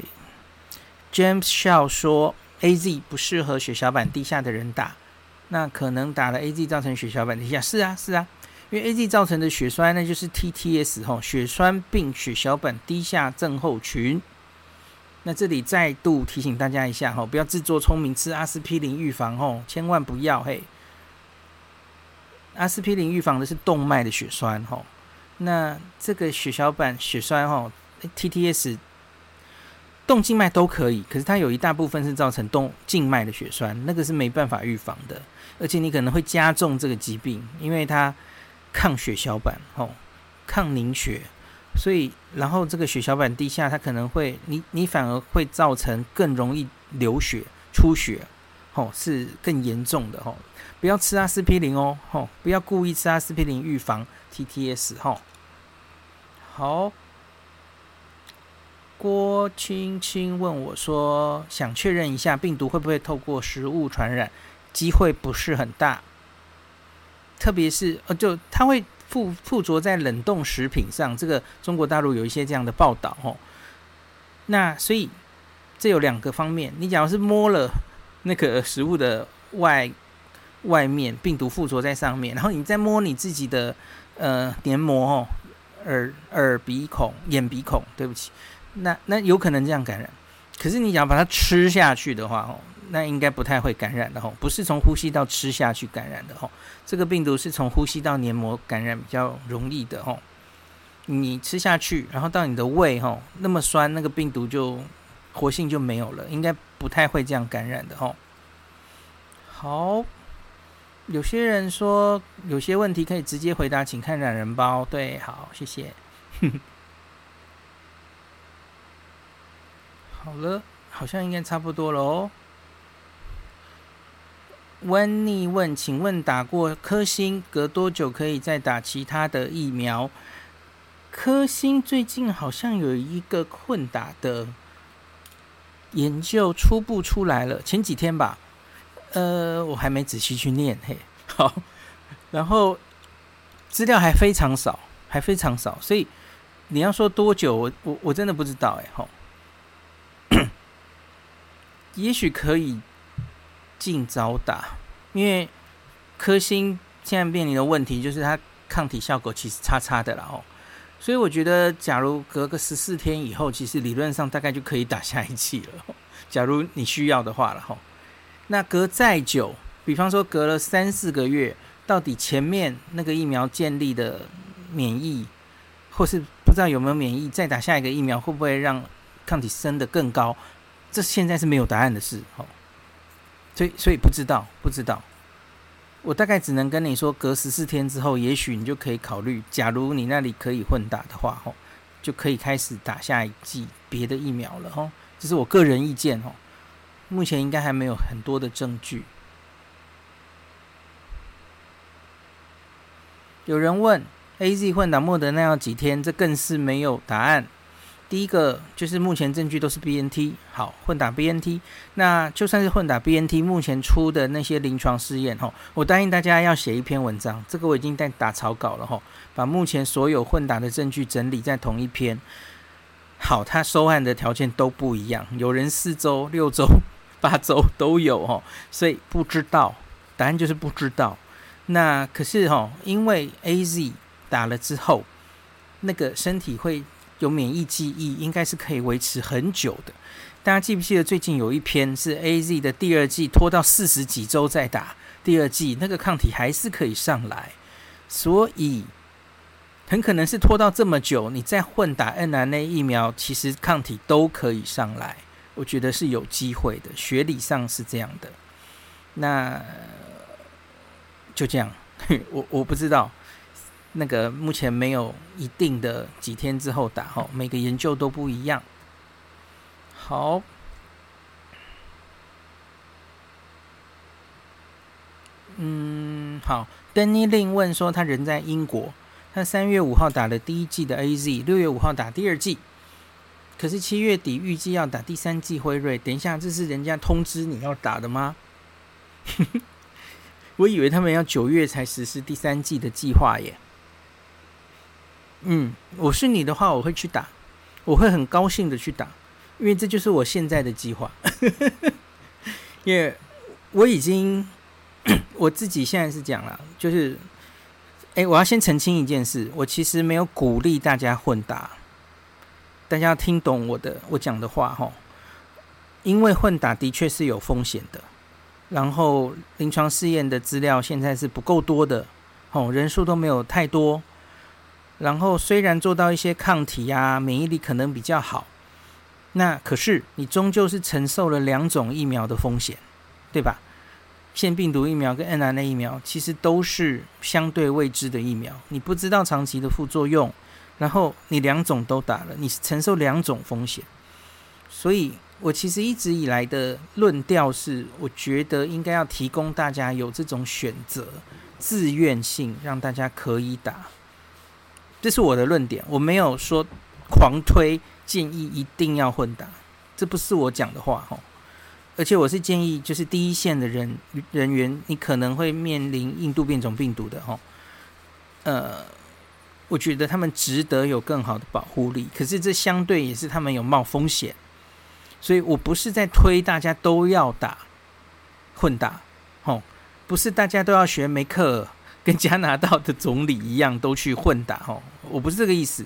James Shaw 说 AZ 不适合血小板低下的人打，那可能打了 AZ 造成血小板低下，是啊，是啊，因为 AZ 造成的血栓那就是 TTS 吼，血栓并血小板低下症候群。那这里再度提醒大家一下吼，不要自作聪明吃阿司匹林预防吼，千万不要嘿。阿司匹林预防的是动脉的血栓，吼，那这个血小板血栓，吼，TTS，动静脉都可以，可是它有一大部分是造成动静脉的血栓，那个是没办法预防的，而且你可能会加重这个疾病，因为它抗血小板，哦，抗凝血，所以然后这个血小板低下，它可能会，你你反而会造成更容易流血出血，吼，是更严重的，吼。不要吃阿司匹林哦，吼！不要故意吃阿司匹林预防 TTS，吼。好，郭青青问我说：“想确认一下，病毒会不会透过食物传染？机会不是很大，特别是呃，就它会附附着在冷冻食品上。这个中国大陆有一些这样的报道，吼。那所以这有两个方面，你假如是摸了那个食物的外。外面病毒附着在上面，然后你再摸你自己的呃黏膜哦，耳耳鼻孔、眼鼻孔，对不起，那那有可能这样感染。可是你想要把它吃下去的话哦，那应该不太会感染的哦，不是从呼吸道吃下去感染的哦。这个病毒是从呼吸道黏膜感染比较容易的哦。你吃下去，然后到你的胃哦，那么酸，那个病毒就活性就没有了，应该不太会这样感染的哦。好。有些人说有些问题可以直接回答，请看懒人包。对，好，谢谢。好了，好像应该差不多了哦。温妮问，请问打过科兴，隔多久可以再打其他的疫苗？科兴最近好像有一个混打的研究初步出来了，前几天吧。呃，我还没仔细去念嘿，好，然后资料还非常少，还非常少，所以你要说多久，我我我真的不知道哎吼。也许可以尽早打，因为科兴现在面临的问题就是它抗体效果其实差差的了哦。所以我觉得，假如隔个十四天以后，其实理论上大概就可以打下一剂了。假如你需要的话了吼。那隔再久，比方说隔了三四个月，到底前面那个疫苗建立的免疫，或是不知道有没有免疫，再打下一个疫苗会不会让抗体升得更高？这现在是没有答案的事，吼，所以所以不知道，不知道。我大概只能跟你说，隔十四天之后，也许你就可以考虑，假如你那里可以混打的话，吼，就可以开始打下一剂别的疫苗了，吼。这是我个人意见，吼。目前应该还没有很多的证据。有人问，AZ 混打莫德那要几天？这更是没有答案。第一个就是目前证据都是 BNT，好，混打 BNT，那就算是混打 BNT，目前出的那些临床试验，吼，我答应大家要写一篇文章，这个我已经在打草稿了，吼，把目前所有混打的证据整理在同一篇。好，他收案的条件都不一样，有人四周、六周、八周都有，吼，所以不知道，答案就是不知道。那可是，吼，因为 AZ 打了之后，那个身体会。有免疫记忆，应该是可以维持很久的。大家记不记得最近有一篇是 AZ 的第二剂拖到四十几周再打第二剂，那个抗体还是可以上来。所以很可能是拖到这么久，你再混打 mRNA 疫苗，其实抗体都可以上来。我觉得是有机会的，学理上是这样的。那就这样，我我不知道。那个目前没有一定的几天之后打哈，每个研究都不一样。好，嗯，好。登尼令问说，他人在英国，他三月五号打了第一季的 AZ，六月五号打第二季，可是七月底预计要打第三季辉瑞。等一下，这是人家通知你要打的吗？我以为他们要九月才实施第三季的计划耶。嗯，我是你的话，我会去打，我会很高兴的去打，因为这就是我现在的计划。因为我已经 我自己现在是讲了，就是，哎，我要先澄清一件事，我其实没有鼓励大家混打，大家要听懂我的我讲的话哈，因为混打的确是有风险的，然后临床试验的资料现在是不够多的，哦，人数都没有太多。然后虽然做到一些抗体啊，免疫力可能比较好，那可是你终究是承受了两种疫苗的风险，对吧？腺病毒疫苗跟 mRNA 疫苗其实都是相对未知的疫苗，你不知道长期的副作用，然后你两种都打了，你是承受两种风险。所以我其实一直以来的论调是，我觉得应该要提供大家有这种选择，自愿性让大家可以打。这是我的论点，我没有说狂推建议一定要混打，这不是我讲的话哈。而且我是建议，就是第一线的人人员，你可能会面临印度变种病毒的哈。呃，我觉得他们值得有更好的保护力，可是这相对也是他们有冒风险，所以我不是在推大家都要打混打，吼，不是大家都要学梅克尔。跟加拿大的总理一样，都去混打哦。我不是这个意思。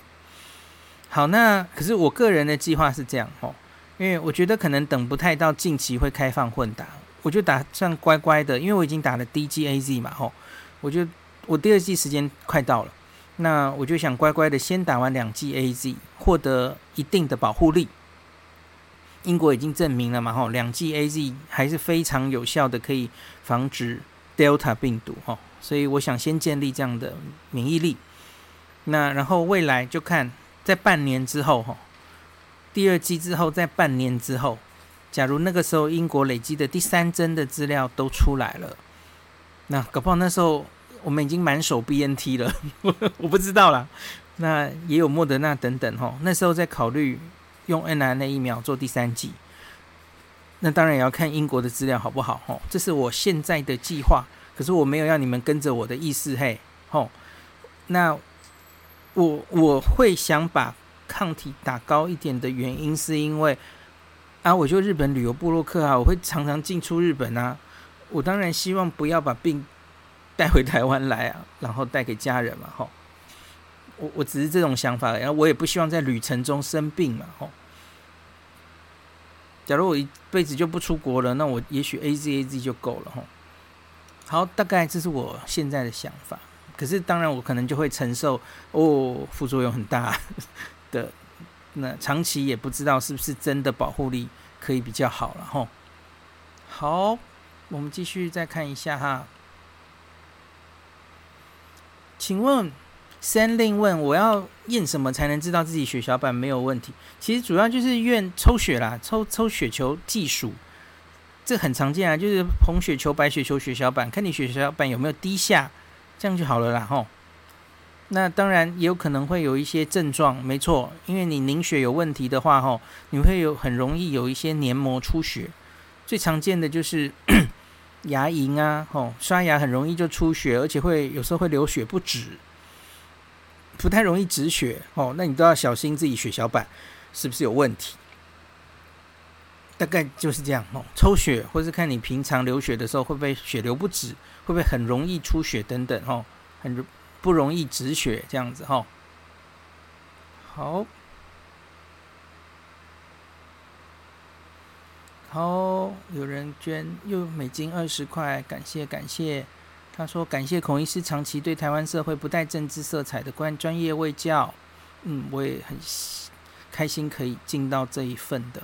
好，那可是我个人的计划是这样哦，因为我觉得可能等不太到近期会开放混打，我就打算乖乖的，因为我已经打了第一剂 AZ 嘛吼，我就我第二剂时间快到了，那我就想乖乖的先打完两剂 AZ，获得一定的保护力。英国已经证明了嘛吼，两剂 AZ 还是非常有效的，可以防止 Delta 病毒吼。所以我想先建立这样的免疫力，那然后未来就看在半年之后哈，第二季之后在半年之后，假如那个时候英国累积的第三针的资料都出来了，那搞不好那时候我们已经满手 BNT 了，我不知道啦。那也有莫德纳等等哈，那时候再考虑用 mRNA 疫苗做第三季，那当然也要看英国的资料好不好哈，这是我现在的计划。可是我没有要你们跟着我的意思，嘿，吼，那我我会想把抗体打高一点的原因，是因为啊，我就日本旅游部落客啊，我会常常进出日本啊。我当然希望不要把病 带回台湾来啊，然后带给家人嘛，吼。我我只是这种想法，然后我也不希望在旅程中生病嘛，吼。假如我一辈子就不出国了，那我也许 A Z A Z 就够了，吼。好，大概这是我现在的想法。可是当然，我可能就会承受哦，副作用很大 的，那长期也不知道是不是真的保护力可以比较好了，吼。好。我们继续再看一下哈，请问三令问我要验什么才能知道自己血小板没有问题？其实主要就是验抽血啦，抽抽血球计数，这很常见啊，就是红血球、白血球、血小板，看你血小板有没有低下，这样就好了啦吼。那当然也有可能会有一些症状，没错，因为你凝血有问题的话吼，你会有很容易有一些黏膜出血，最常见的就是。牙龈啊，吼，刷牙很容易就出血，而且会有时候会流血不止，不太容易止血哦。那你都要小心自己血小板是不是有问题？大概就是这样哦。抽血或是看你平常流血的时候会不会血流不止，会不会很容易出血等等哈，很不容易止血这样子哈。好。好，有人捐又美金二十块，感谢感谢。他说感谢孔医师长期对台湾社会不带政治色彩的关专业卫教。嗯，我也很开心可以尽到这一份的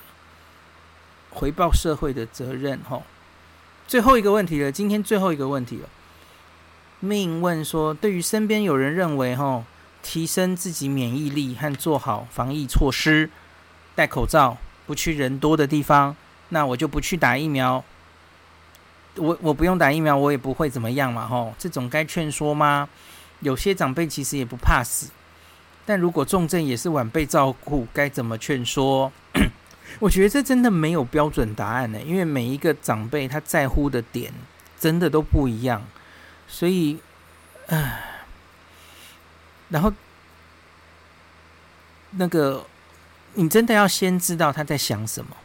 回报社会的责任。吼，最后一个问题了，今天最后一个问题了。命问说，对于身边有人认为吼提升自己免疫力和做好防疫措施，戴口罩，不去人多的地方。那我就不去打疫苗，我我不用打疫苗，我也不会怎么样嘛，吼，这种该劝说吗？有些长辈其实也不怕死，但如果重症也是晚辈照顾，该怎么劝说？我觉得这真的没有标准答案呢，因为每一个长辈他在乎的点真的都不一样，所以，唉，然后那个你真的要先知道他在想什么。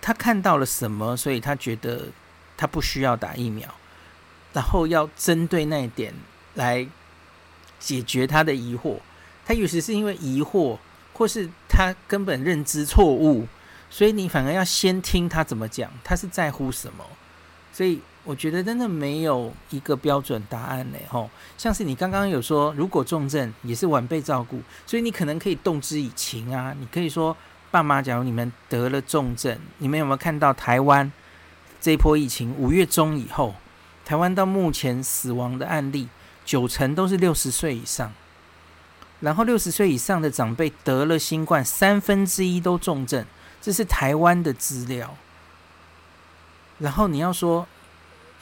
他看到了什么，所以他觉得他不需要打疫苗，然后要针对那一点来解决他的疑惑。他有时是因为疑惑，或是他根本认知错误，所以你反而要先听他怎么讲，他是在乎什么。所以我觉得真的没有一个标准答案嘞。吼，像是你刚刚有说，如果重症也是晚辈照顾，所以你可能可以动之以情啊，你可以说。爸妈，假如你们得了重症，你们有没有看到台湾这波疫情？五月中以后，台湾到目前死亡的案例九成都是六十岁以上，然后六十岁以上的长辈得了新冠，三分之一都重症，这是台湾的资料。然后你要说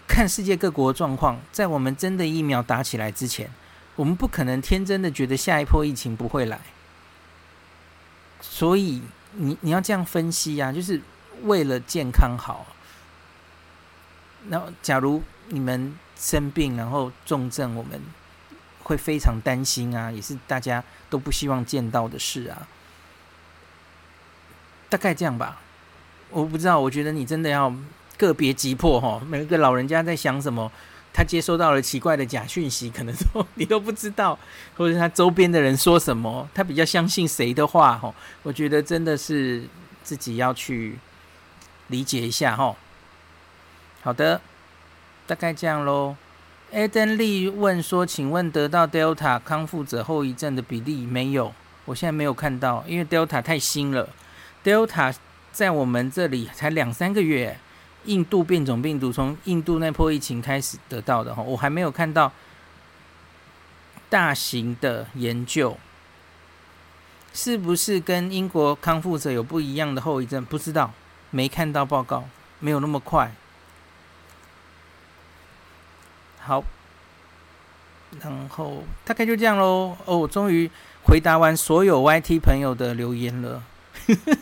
看世界各国状况，在我们真的疫苗打起来之前，我们不可能天真的觉得下一波疫情不会来。所以你你要这样分析呀、啊，就是为了健康好。那假如你们生病然后重症，我们会非常担心啊，也是大家都不希望见到的事啊。大概这样吧，我不知道，我觉得你真的要个别击破哈，每一个老人家在想什么。他接收到了奇怪的假讯息，可能说 你都不知道，或者他周边的人说什么，他比较相信谁的话？吼，我觉得真的是自己要去理解一下。哈，好的，大概这样喽。Eden Lee 问说：“请问得到 Delta 康复者后遗症的比例没有？我现在没有看到，因为 Delta 太新了，Delta 在我们这里才两三个月。”印度变种病毒从印度那波疫情开始得到的哈，我还没有看到大型的研究，是不是跟英国康复者有不一样的后遗症？不知道，没看到报告，没有那么快。好，然后大概就这样喽。哦，终于回答完所有 YT 朋友的留言了。